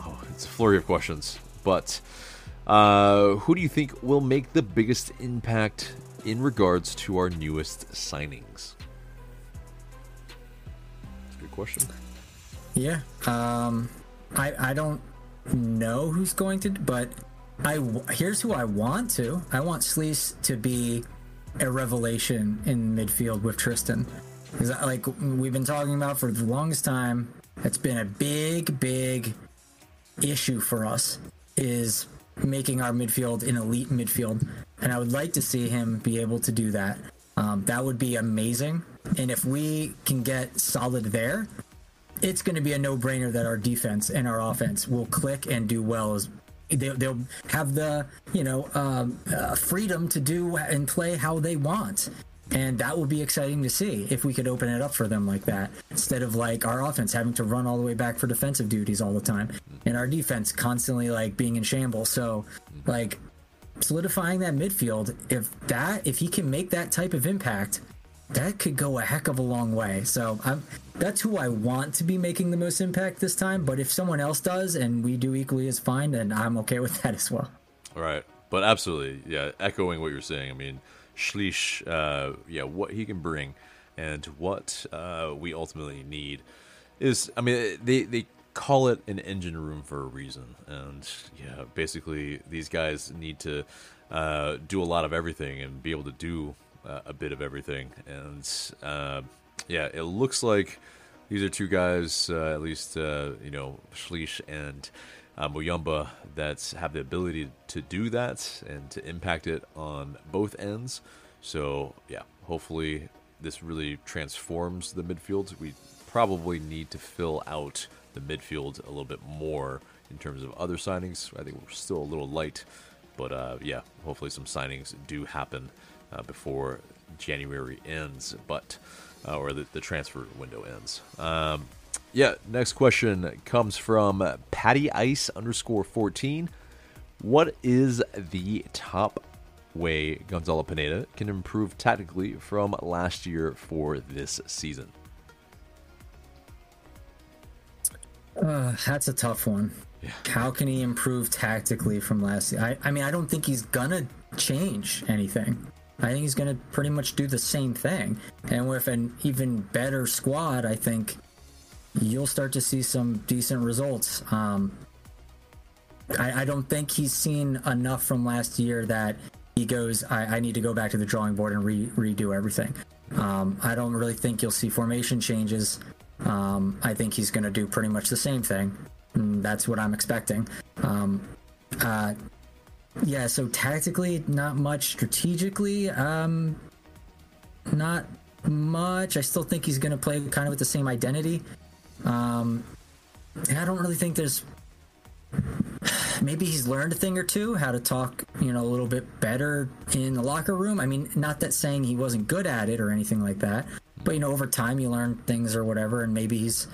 oh, it's a flurry of questions. But uh, who do you think will make the biggest impact in regards to our newest signings? Good question. Yeah. Um, I I don't know who's going to, but I here's who I want to. I want Slisz to be a revelation in midfield with Tristan. Because like we've been talking about for the longest time, it's been a big, big issue for us is making our midfield an elite midfield, and I would like to see him be able to do that. Um, that would be amazing. And if we can get solid there, it's going to be a no-brainer that our defense and our offense will click and do well as they, will have the you know um, uh, freedom to do and play how they want and that would be exciting to see if we could open it up for them like that instead of like our offense having to run all the way back for defensive duties all the time and our defense constantly like being in shambles so like solidifying that midfield if that if he can make that type of impact that could go a heck of a long way. So I'm, that's who I want to be making the most impact this time. But if someone else does and we do equally as fine, then I'm okay with that as well. All right, but absolutely, yeah. Echoing what you're saying, I mean, Slisz, uh, yeah, what he can bring and what uh, we ultimately need is, I mean, they they call it an engine room for a reason, and yeah, basically these guys need to uh, do a lot of everything and be able to do uh, a bit of everything. And uh, yeah, it looks like these are two guys, uh, at least uh, you know Slisz and uh, Muyumba that have the ability to do that and to impact it on both ends. So yeah, hopefully this really transforms the midfield. We probably need to fill out the midfield a little bit more in terms of other signings. I think we're still a little light, but uh, yeah, hopefully some signings do happen uh, before January ends, but uh, or the, the, transfer window ends. Um, yeah, next question comes from Patty Ice underscore fourteen. What is the top way Gonzalo Pineda can improve tactically from last year for this season? Uh, that's a tough one. Yeah. How can he improve tactically from last year? I, I mean, I don't think he's gonna change anything. I think he's gonna pretty much do the same thing. And with an even better squad, I think you'll start to see some decent results. Um, I, I, don't think he's seen enough from last year that he goes, I, I need to go back to the drawing board and re- redo everything. Um, I don't really think you'll see formation changes. Um, I think he's going to do pretty much the same thing. And that's what I'm expecting. Um, uh, yeah, so tactically, not much. Strategically, um, not much. I still think he's going to play kind of with the same identity. Um, I don't really think there's maybe he's learned a thing or two how to talk, you know, a little bit better in the locker room. I mean, not that saying he wasn't good at it or anything like that, but you know, over time you learn things or whatever, and maybe he's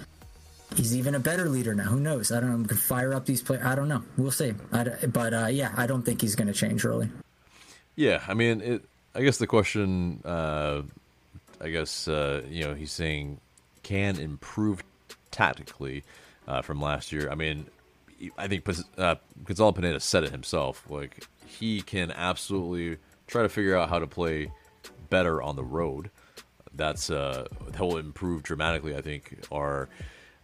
he's even a better leader now. Who knows? I don't know. Can fire up these players. I don't know. We'll see. I, but uh, yeah, I don't think he's going to change really. Yeah, I mean, it, I guess the question, uh, I guess uh, you know, he's saying can improve tactically uh, from last year. I mean, I think uh, Gonzalo Pineda said it himself. Like he can absolutely try to figure out how to play better on the road. That's uh, that will improve dramatically. I think our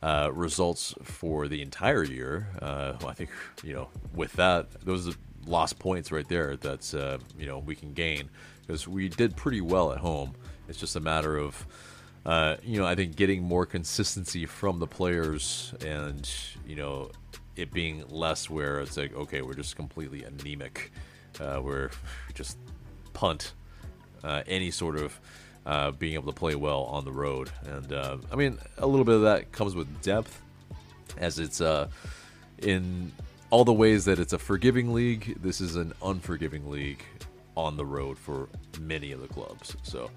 uh, results for the entire year. Uh, I think you know with that those are lost points right there. That's uh, you know we can gain because we did pretty well at home. It's just a matter of uh, you know, I think getting more consistency from the players and, you know, it being less where it's like, okay, we're just completely anemic. Uh, we're just punt uh, any sort of uh, being able to play well on the road. And uh, I mean, a little bit of that comes with depth, as it's uh, in all the ways that it's a forgiving league. This is an unforgiving league on the road for many of the clubs. So,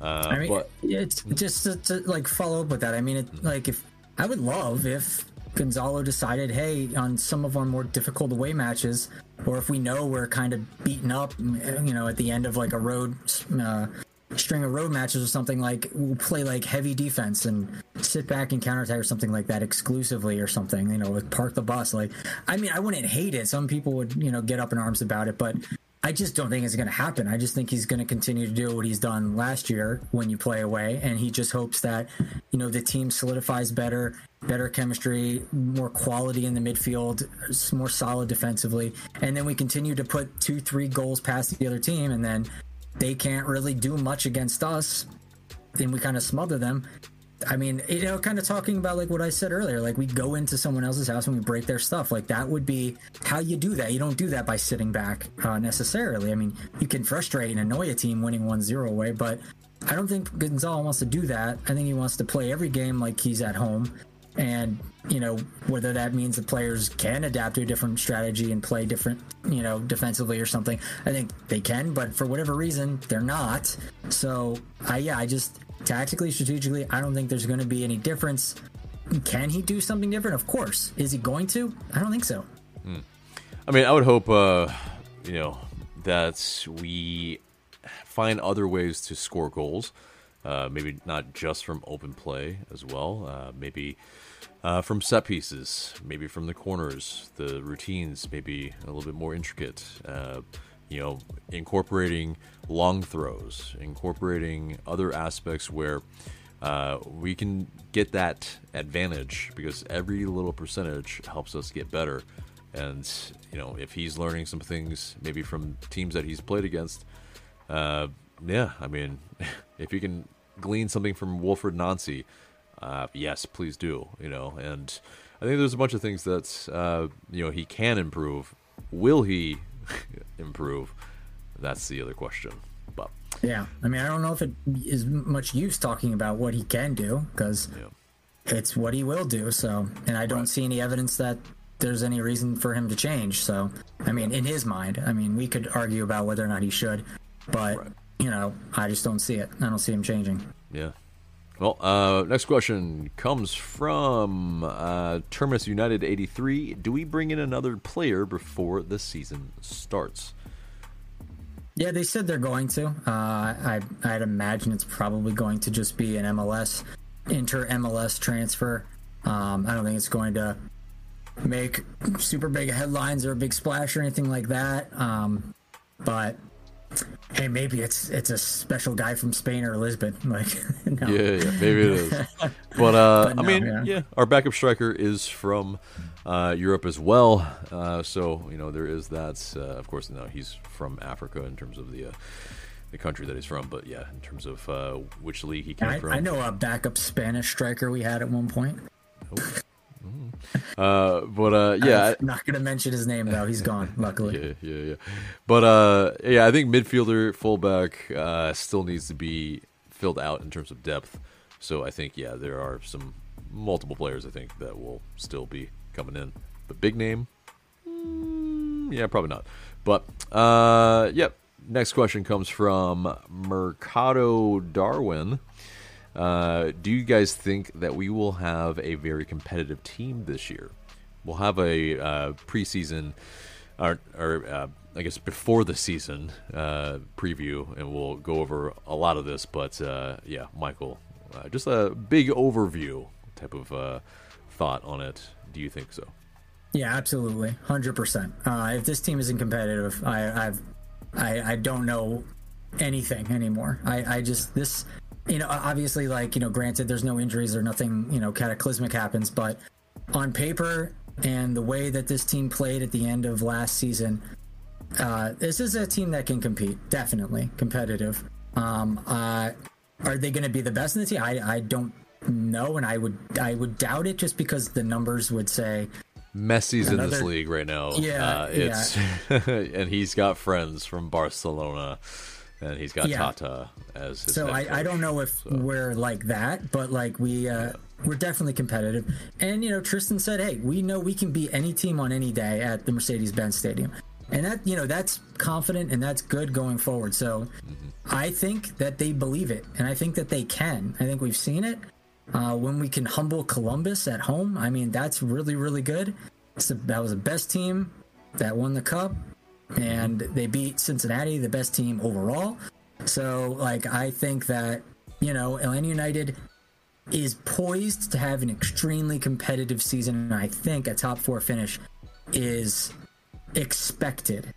uh, I mean, but it's just to, to, like follow up with that. I mean, it, like if I would love if Gonzalo decided, hey, on some of our more difficult away matches, or if we know we're kind of beaten up, you know, at the end of like a road uh, string of road matches or something, like we'll play like heavy defense and sit back and counterattack or something like that exclusively or something, you know, like park the bus. Like, I mean, I wouldn't hate it. Some people would, you know, get up in arms about it, but I just don't think it's going to happen. I just think he's going to continue to do what he's done last year when you play away, and he just hopes that you know the team solidifies better, better chemistry, more quality in the midfield, more solid defensively, and then we continue to put two, three goals past the other team, and then they can't really do much against us, and we kind of smother them, I mean, you know, kind of talking about like what I said earlier, like we go into someone else's house and we break their stuff. Like that would be how you do that. You don't do that by sitting back uh, necessarily. I mean, you can frustrate and annoy a team winning 1 0 away, but I don't think Gonzalo wants to do that. I think he wants to play every game like he's at home. And, you know, whether that means the players can adapt to a different strategy and play different, you know, defensively or something, I think they can, but for whatever reason, they're not. So, I, yeah, I just, tactically, strategically, I don't think there's going to be any difference. Can he do something different? Of course. Is he going to? I don't think so. Hmm. I mean, I would hope, uh, you know, that we find other ways to score goals. Uh, maybe not just from open play as well. Uh, maybe uh, from set pieces, maybe from the corners, the routines, maybe a little bit more intricate. You know, incorporating long throws, incorporating other aspects where uh, we can get that advantage because every little percentage helps us get better. And you know, if he's learning some things maybe from teams that he's played against, uh, yeah, I mean, [LAUGHS] if you can glean something from Wilfried Nancy, uh, yes, please do. You know, and I think there's a bunch of things that uh, you know he can improve. Will he [LAUGHS] improve? That's the other question. But yeah, I mean, I don't know if it is much use talking about what he can do because yeah. it's what he will do. So, and I don't right. see any evidence that there's any reason for him to change. So, I mean, in his mind, I mean, we could argue about whether or not he should, but right. you know, I just don't see it. I don't see him changing. Yeah. Well, uh, next question comes from uh, Terminus United 83. Do we bring in another player before the season starts? Yeah, they said they're going to. Uh, I, I'd imagine it's probably going to just be an MLS, inter MLS transfer. Um, I don't think it's going to make super big headlines or a big splash or anything like that. Um, but hey, maybe it's it's a special guy from Spain or Lisbon. [LAUGHS] Like, no. yeah, yeah, maybe it is. [LAUGHS] But, uh, but no, I mean, yeah. yeah. our backup striker is from uh, Europe as well. Uh, so you know there is that. Uh, of course, no, he's from Africa in terms of the. Uh, the country that he's from, but yeah, in terms of uh, which league he came I, from. I know a backup Spanish striker we had at one point. Oh. Uh, but uh, yeah, I'm not gonna mention his name though. He's gone. [LAUGHS] Luckily. yeah, yeah, yeah. But uh, yeah, I think midfielder, fullback uh, still needs to be filled out in terms of depth. So I think yeah, there are some multiple players I think that will still be coming in. But big name, mm, yeah, probably not. But uh, yep. Next question comes from Mercado Darwin. Uh, do you guys think that we will have a very competitive team this year? We'll have a uh, preseason, or, or uh, I guess before the season uh, preview, and we'll go over a lot of this. But uh, yeah, Michael, just a big overview type of thought on it. Do you think so? Yeah, absolutely, hundred percent. If this team isn't competitive, I, I've, I, I don't know anything anymore. I, I just this you know, obviously, like, you know, granted, there's no injuries or nothing, you know, cataclysmic happens, but on paper and the way that this team played at the end of last season, uh, this is a team that can compete, definitely competitive. Um, uh, are they going to be the best in the team? I, I don't know, and I would I would doubt it just because the numbers would say Messi's another, in this league right now. Yeah, uh, it's yeah. [LAUGHS] and he's got friends from Barcelona and he's got yeah. Tata as his so I, I, don't know if so. we're like that but like we uh, yeah. we're definitely competitive and you know tristan said hey we know we can beat any team on any day at the mercedes-benz stadium and that you know that's confident and that's good going forward so mm-hmm. i think that they believe it and i think that they can i think we've seen it uh, when we can humble columbus at home i mean that's really really good a, that was the best team that won the cup and they beat Cincinnati, the best team overall. So, like, I think that, you know, Atlanta United is poised to have an extremely competitive season, and I think a top four finish is expected,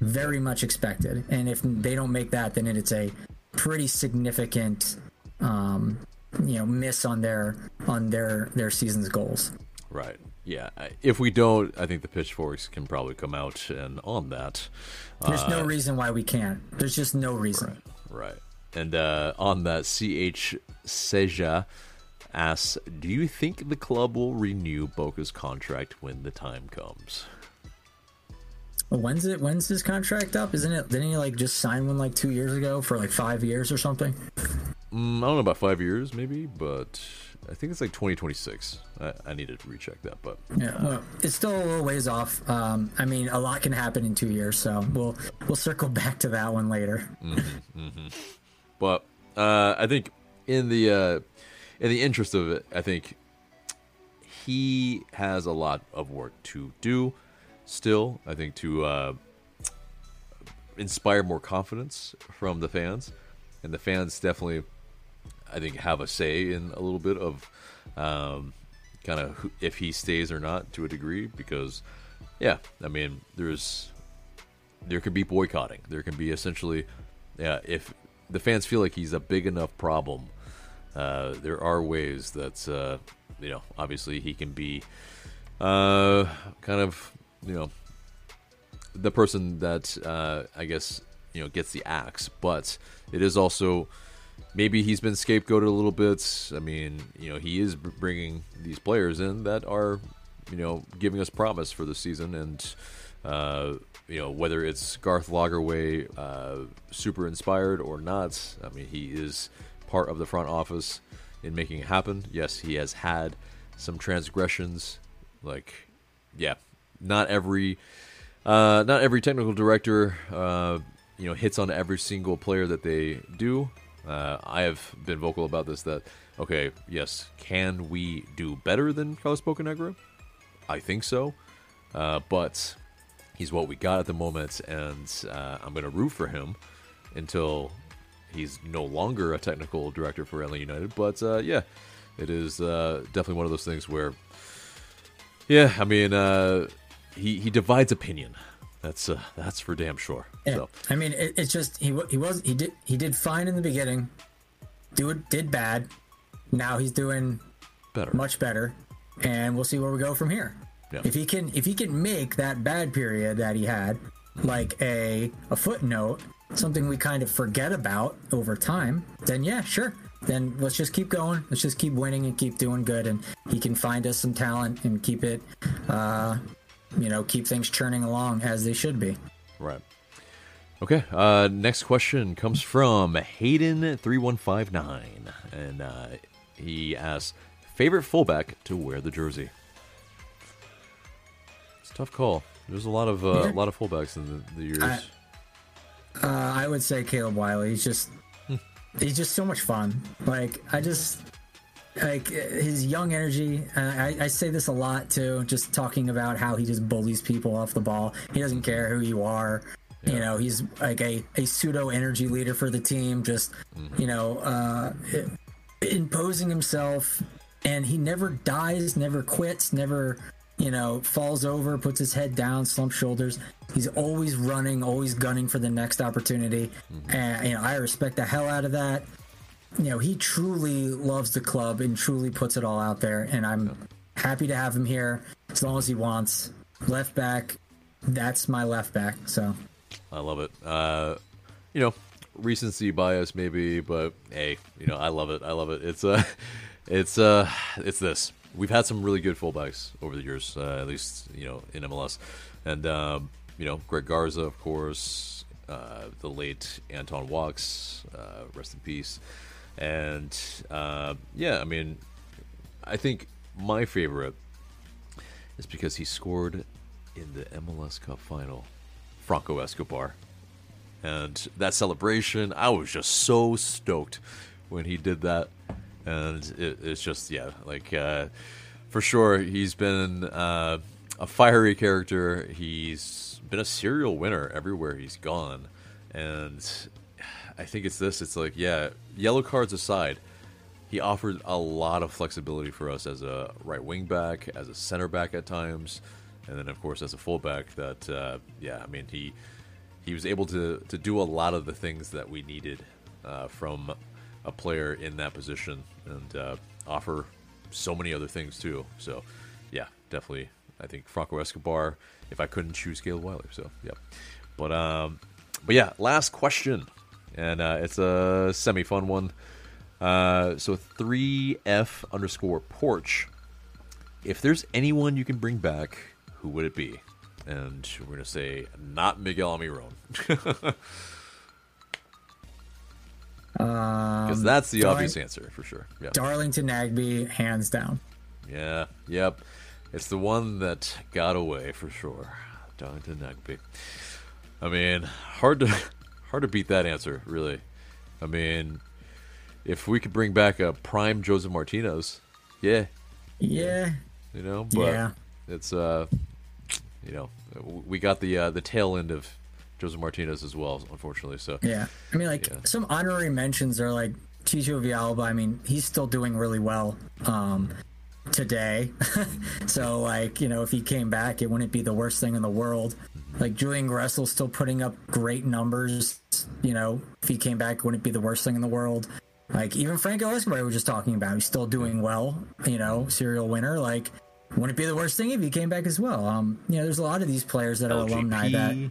very much expected. And if they don't make that, then it's a pretty significant, um, you know, miss on their on their their season's goals. Right. Yeah, if we don't, I think the pitchforks can probably come out and on that. There's uh, no reason why we can't. There's just no reason. Right. right. And uh, on that, CH Seja asks, "Do you think the club will renew Boca's contract when the time comes?" When's it? When's his contract up? Isn't it? Didn't he like just sign one like two years ago for like five years or something? Mm, I don't know about five years, maybe, but I think it's like 2026. I, I needed to recheck that, but yeah, well, it's still a little ways off. Um, I mean, a lot can happen in two years, so we'll we'll circle [LAUGHS] back to that one later. Mm-hmm, mm-hmm. But uh, I think in the uh, in the interest of it, I think he has a lot of work to do. Still, I think to uh, inspire more confidence from the fans, and the fans definitely I think have a say in a little bit of um, kind of if he stays or not to a degree because yeah, I mean there's there can be boycotting. There can be essentially yeah, if the fans feel like he's a big enough problem, uh, there are ways that uh, you know obviously he can be uh, kind of you know the person that uh, I guess you know gets the axe, but it is also maybe he's been scapegoated a little bit. I mean, you know, he is bringing these players in that are you know, giving us promise for the season, and uh, you know whether it's Garth Lagerwey uh, super inspired or not. I mean, he is part of the front office in making it happen. Yes, he has had some transgressions, like yeah, not every uh, not every technical director uh, you know hits on every single player that they do. Uh, I have been vocal about this that okay, yes, can we do better than Carlos Bocanegra? I think so, uh, but he's what we got at the moment, and uh, I'm going to root for him until he's no longer a technical director for ATL United. But uh, yeah, it is uh, definitely one of those things where, yeah, I mean, uh, he he divides opinion. That's that's for damn sure. Yeah. So I mean, it, it's just he he was he did he did fine in the beginning. Do it did bad. Now he's doing better. much better, and we'll see where we go from here. Yeah. If he can if he can make that bad period that he had like a a footnote, something we kind of forget about over time, then yeah, sure. Then let's just keep going. Let's just keep winning and keep doing good, and he can find us some talent and keep it, uh, you know, keep things churning along as they should be. Right. Okay. Uh, next question comes from Hayden three one five nine, and uh, he asks favorite fullback to wear the jersey. It's a tough call. There's a lot of uh, a lot of fullbacks in the, the years. I- Uh, I would say Caleb Wiley. He's just he's just so much fun. Like I just like his young energy. Uh, I, I say this a lot too. Just talking about how he just bullies people off the ball. He doesn't care who you are. You know, he's like a, a pseudo energy leader for the team. Just you know, uh, imposing himself, and he never dies, never quits, never you know falls over, puts his head down, slumps shoulders. He's always running, always gunning for the next opportunity, and you know I respect the hell out of that. You know he truly loves the club and truly puts it all out there, and I'm happy to have him here as long as he wants. Left back, that's my left back. So I love it. Uh, you know, recency bias maybe, but hey, you know, I love it. I love it. It's uh, [LAUGHS] it's uh, it's this. We've had some really good fullbacks over the years, uh, at least you know in MLS, and um, you know, Greg Garza, of course, uh, the late Anton Walkes, uh, rest in peace, and uh, yeah, I mean, I think my favorite is because he scored in the MLS Cup final, Franco Escobar. And that celebration, I was just so stoked when he did that. And it, it's just, yeah, like, uh, for sure, he's been uh, a fiery character. He's been a serial winner everywhere he's gone. And I think it's this it's like, yeah, yellow cards aside, he offered a lot of flexibility for us as a right wing back, as a center back at times, and then of course as a fullback. That uh, yeah, I mean he he was able to to do a lot of the things that we needed uh, from a player in that position, and uh, offer so many other things too. So yeah, definitely, I think Franco Escobar. If I couldn't choose Caleb Wiley, so yeah, but um, but yeah, last question, and uh, it's a semi fun one. Uh, so 3F underscore porch. If there's anyone you can bring back, who would it be? And we're going to say not Miguel Almiron. [LAUGHS] Because that's the Darling- obvious answer for sure. Yeah. Darlington Nagbe, hands down. Yeah. Yep. It's the one that got away for sure. Darlington Nagbe. I mean, hard to [LAUGHS] hard to beat that answer, really. I mean, if we could bring back a prime Josef Martinez, yeah, Yeah, you know, but Yeah. it's uh, you know, we got the uh, the tail end of Josef Martinez as well, unfortunately. So Yeah, I mean, like Yeah. some honorary mentions are like Chicho Villalba. I mean, he's still doing really well um, today. [LAUGHS] so, like, you know, if he came back, it wouldn't be the worst thing in the world. Like Julian Gressel's still putting up great numbers. You know, if he came back, it wouldn't be the worst thing in the world. Like even Franco Escobar, we were just talking about, he's still doing well. You know, serial winner. Like, wouldn't it be the worst thing if he came back as well. Um, you know, there's a lot of these players that are alumni that LGP,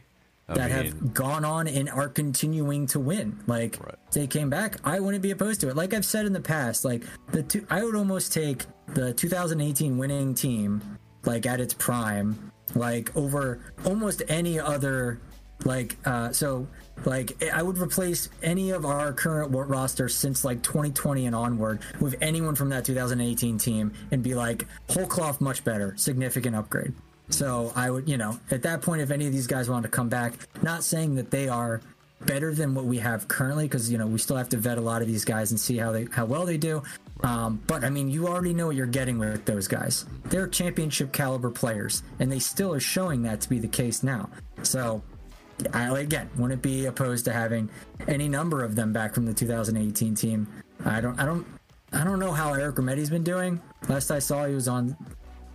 I that mean, have gone on and are continuing to win. Like Right. they came back, I wouldn't be opposed to it. Like I've said in the past, like the two, I would almost take the 2018 winning team like at its prime, like over almost any other like uh so like I would replace any of our current roster since like 2020 and onward with anyone from that 2018 team and be like whole cloth much better, significant upgrade. So I would, you know, at that point, if any of these guys want to come back, not saying that they are better than what we have currently, because you know we still have to vet a lot of these guys and see how they how well they do. Um, but I mean, you already know what you're getting with those guys. They're championship caliber players, and they still are showing that to be the case now. So, I again wouldn't be opposed to having any number of them back from the 2018 team. I don't, I don't, I don't know how Eric Remedi's been doing. Last I saw, he was on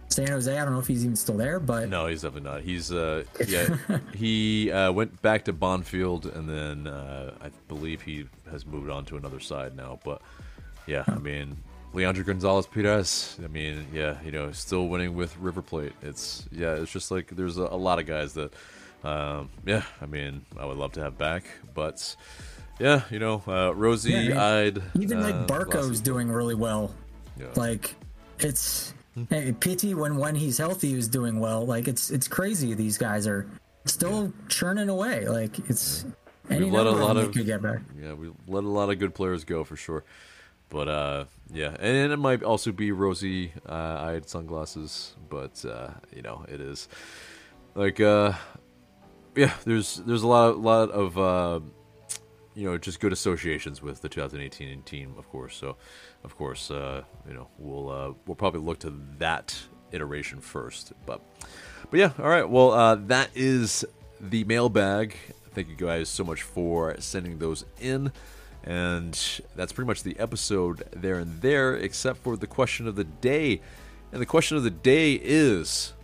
San Jose. I don't know if he's even still there, but no, he's definitely not. He's uh, yeah, [LAUGHS] he uh, went back to Banfield, and then uh, I believe he has moved on to another side now. But yeah, I mean, Leandro Gonzalez Pirez. I mean, yeah, you know, still winning with River Plate. It's yeah, it's just like there's a, a lot of guys that, um, yeah, I mean, I would love to have back, but yeah, you know, uh, Rosie yeah, eyed. Even like uh, Barco's doing really well. Yeah. Like it's Hey, Pity when when he's healthy is doing well. Like it's it's crazy. These guys are still churning away. Like it's any we let a lot of could get back. Yeah, we let a lot of good players go for sure. But uh, yeah, and it might also be rosy uh, eyed sunglasses. But uh, you know, it is like uh, yeah. There's there's a lot of, lot of uh, you know just good associations with the 2018 team, of course. So of course, uh, you know we'll uh, we'll probably look to that iteration first. But but yeah, all right. Well, uh, that is the mailbag. Thank you guys so much for sending those in. And that's pretty much the episode there and there, except for the question of the day. And the question of the day is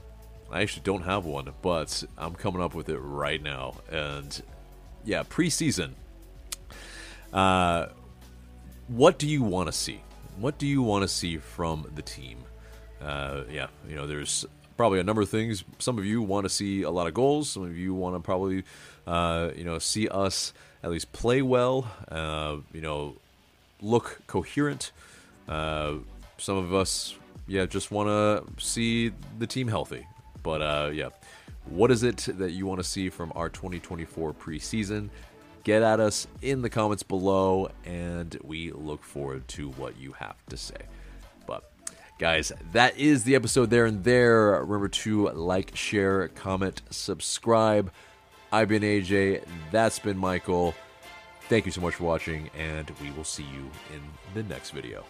I actually don't have one, but I'm coming up with it right now. And yeah, preseason. Uh, what do you want to see? What do you want to see from the team? Uh, yeah, you know, there's probably a number of things. Some of you want to see a lot of goals. Some of you want to probably, uh, you know, see us at least play well. Uh, you know, look coherent. Uh, some of us, yeah, just want to see the team healthy. But uh, yeah, what is it that you want to see from our 2024 preseason? get at us in the comments below, and we look forward to what you have to say. But, guys, that is the episode there and there. Remember to like, share, comment, subscribe. I've been AJ, that's been Michael. Thank you so much for watching, and we will see you in the next video.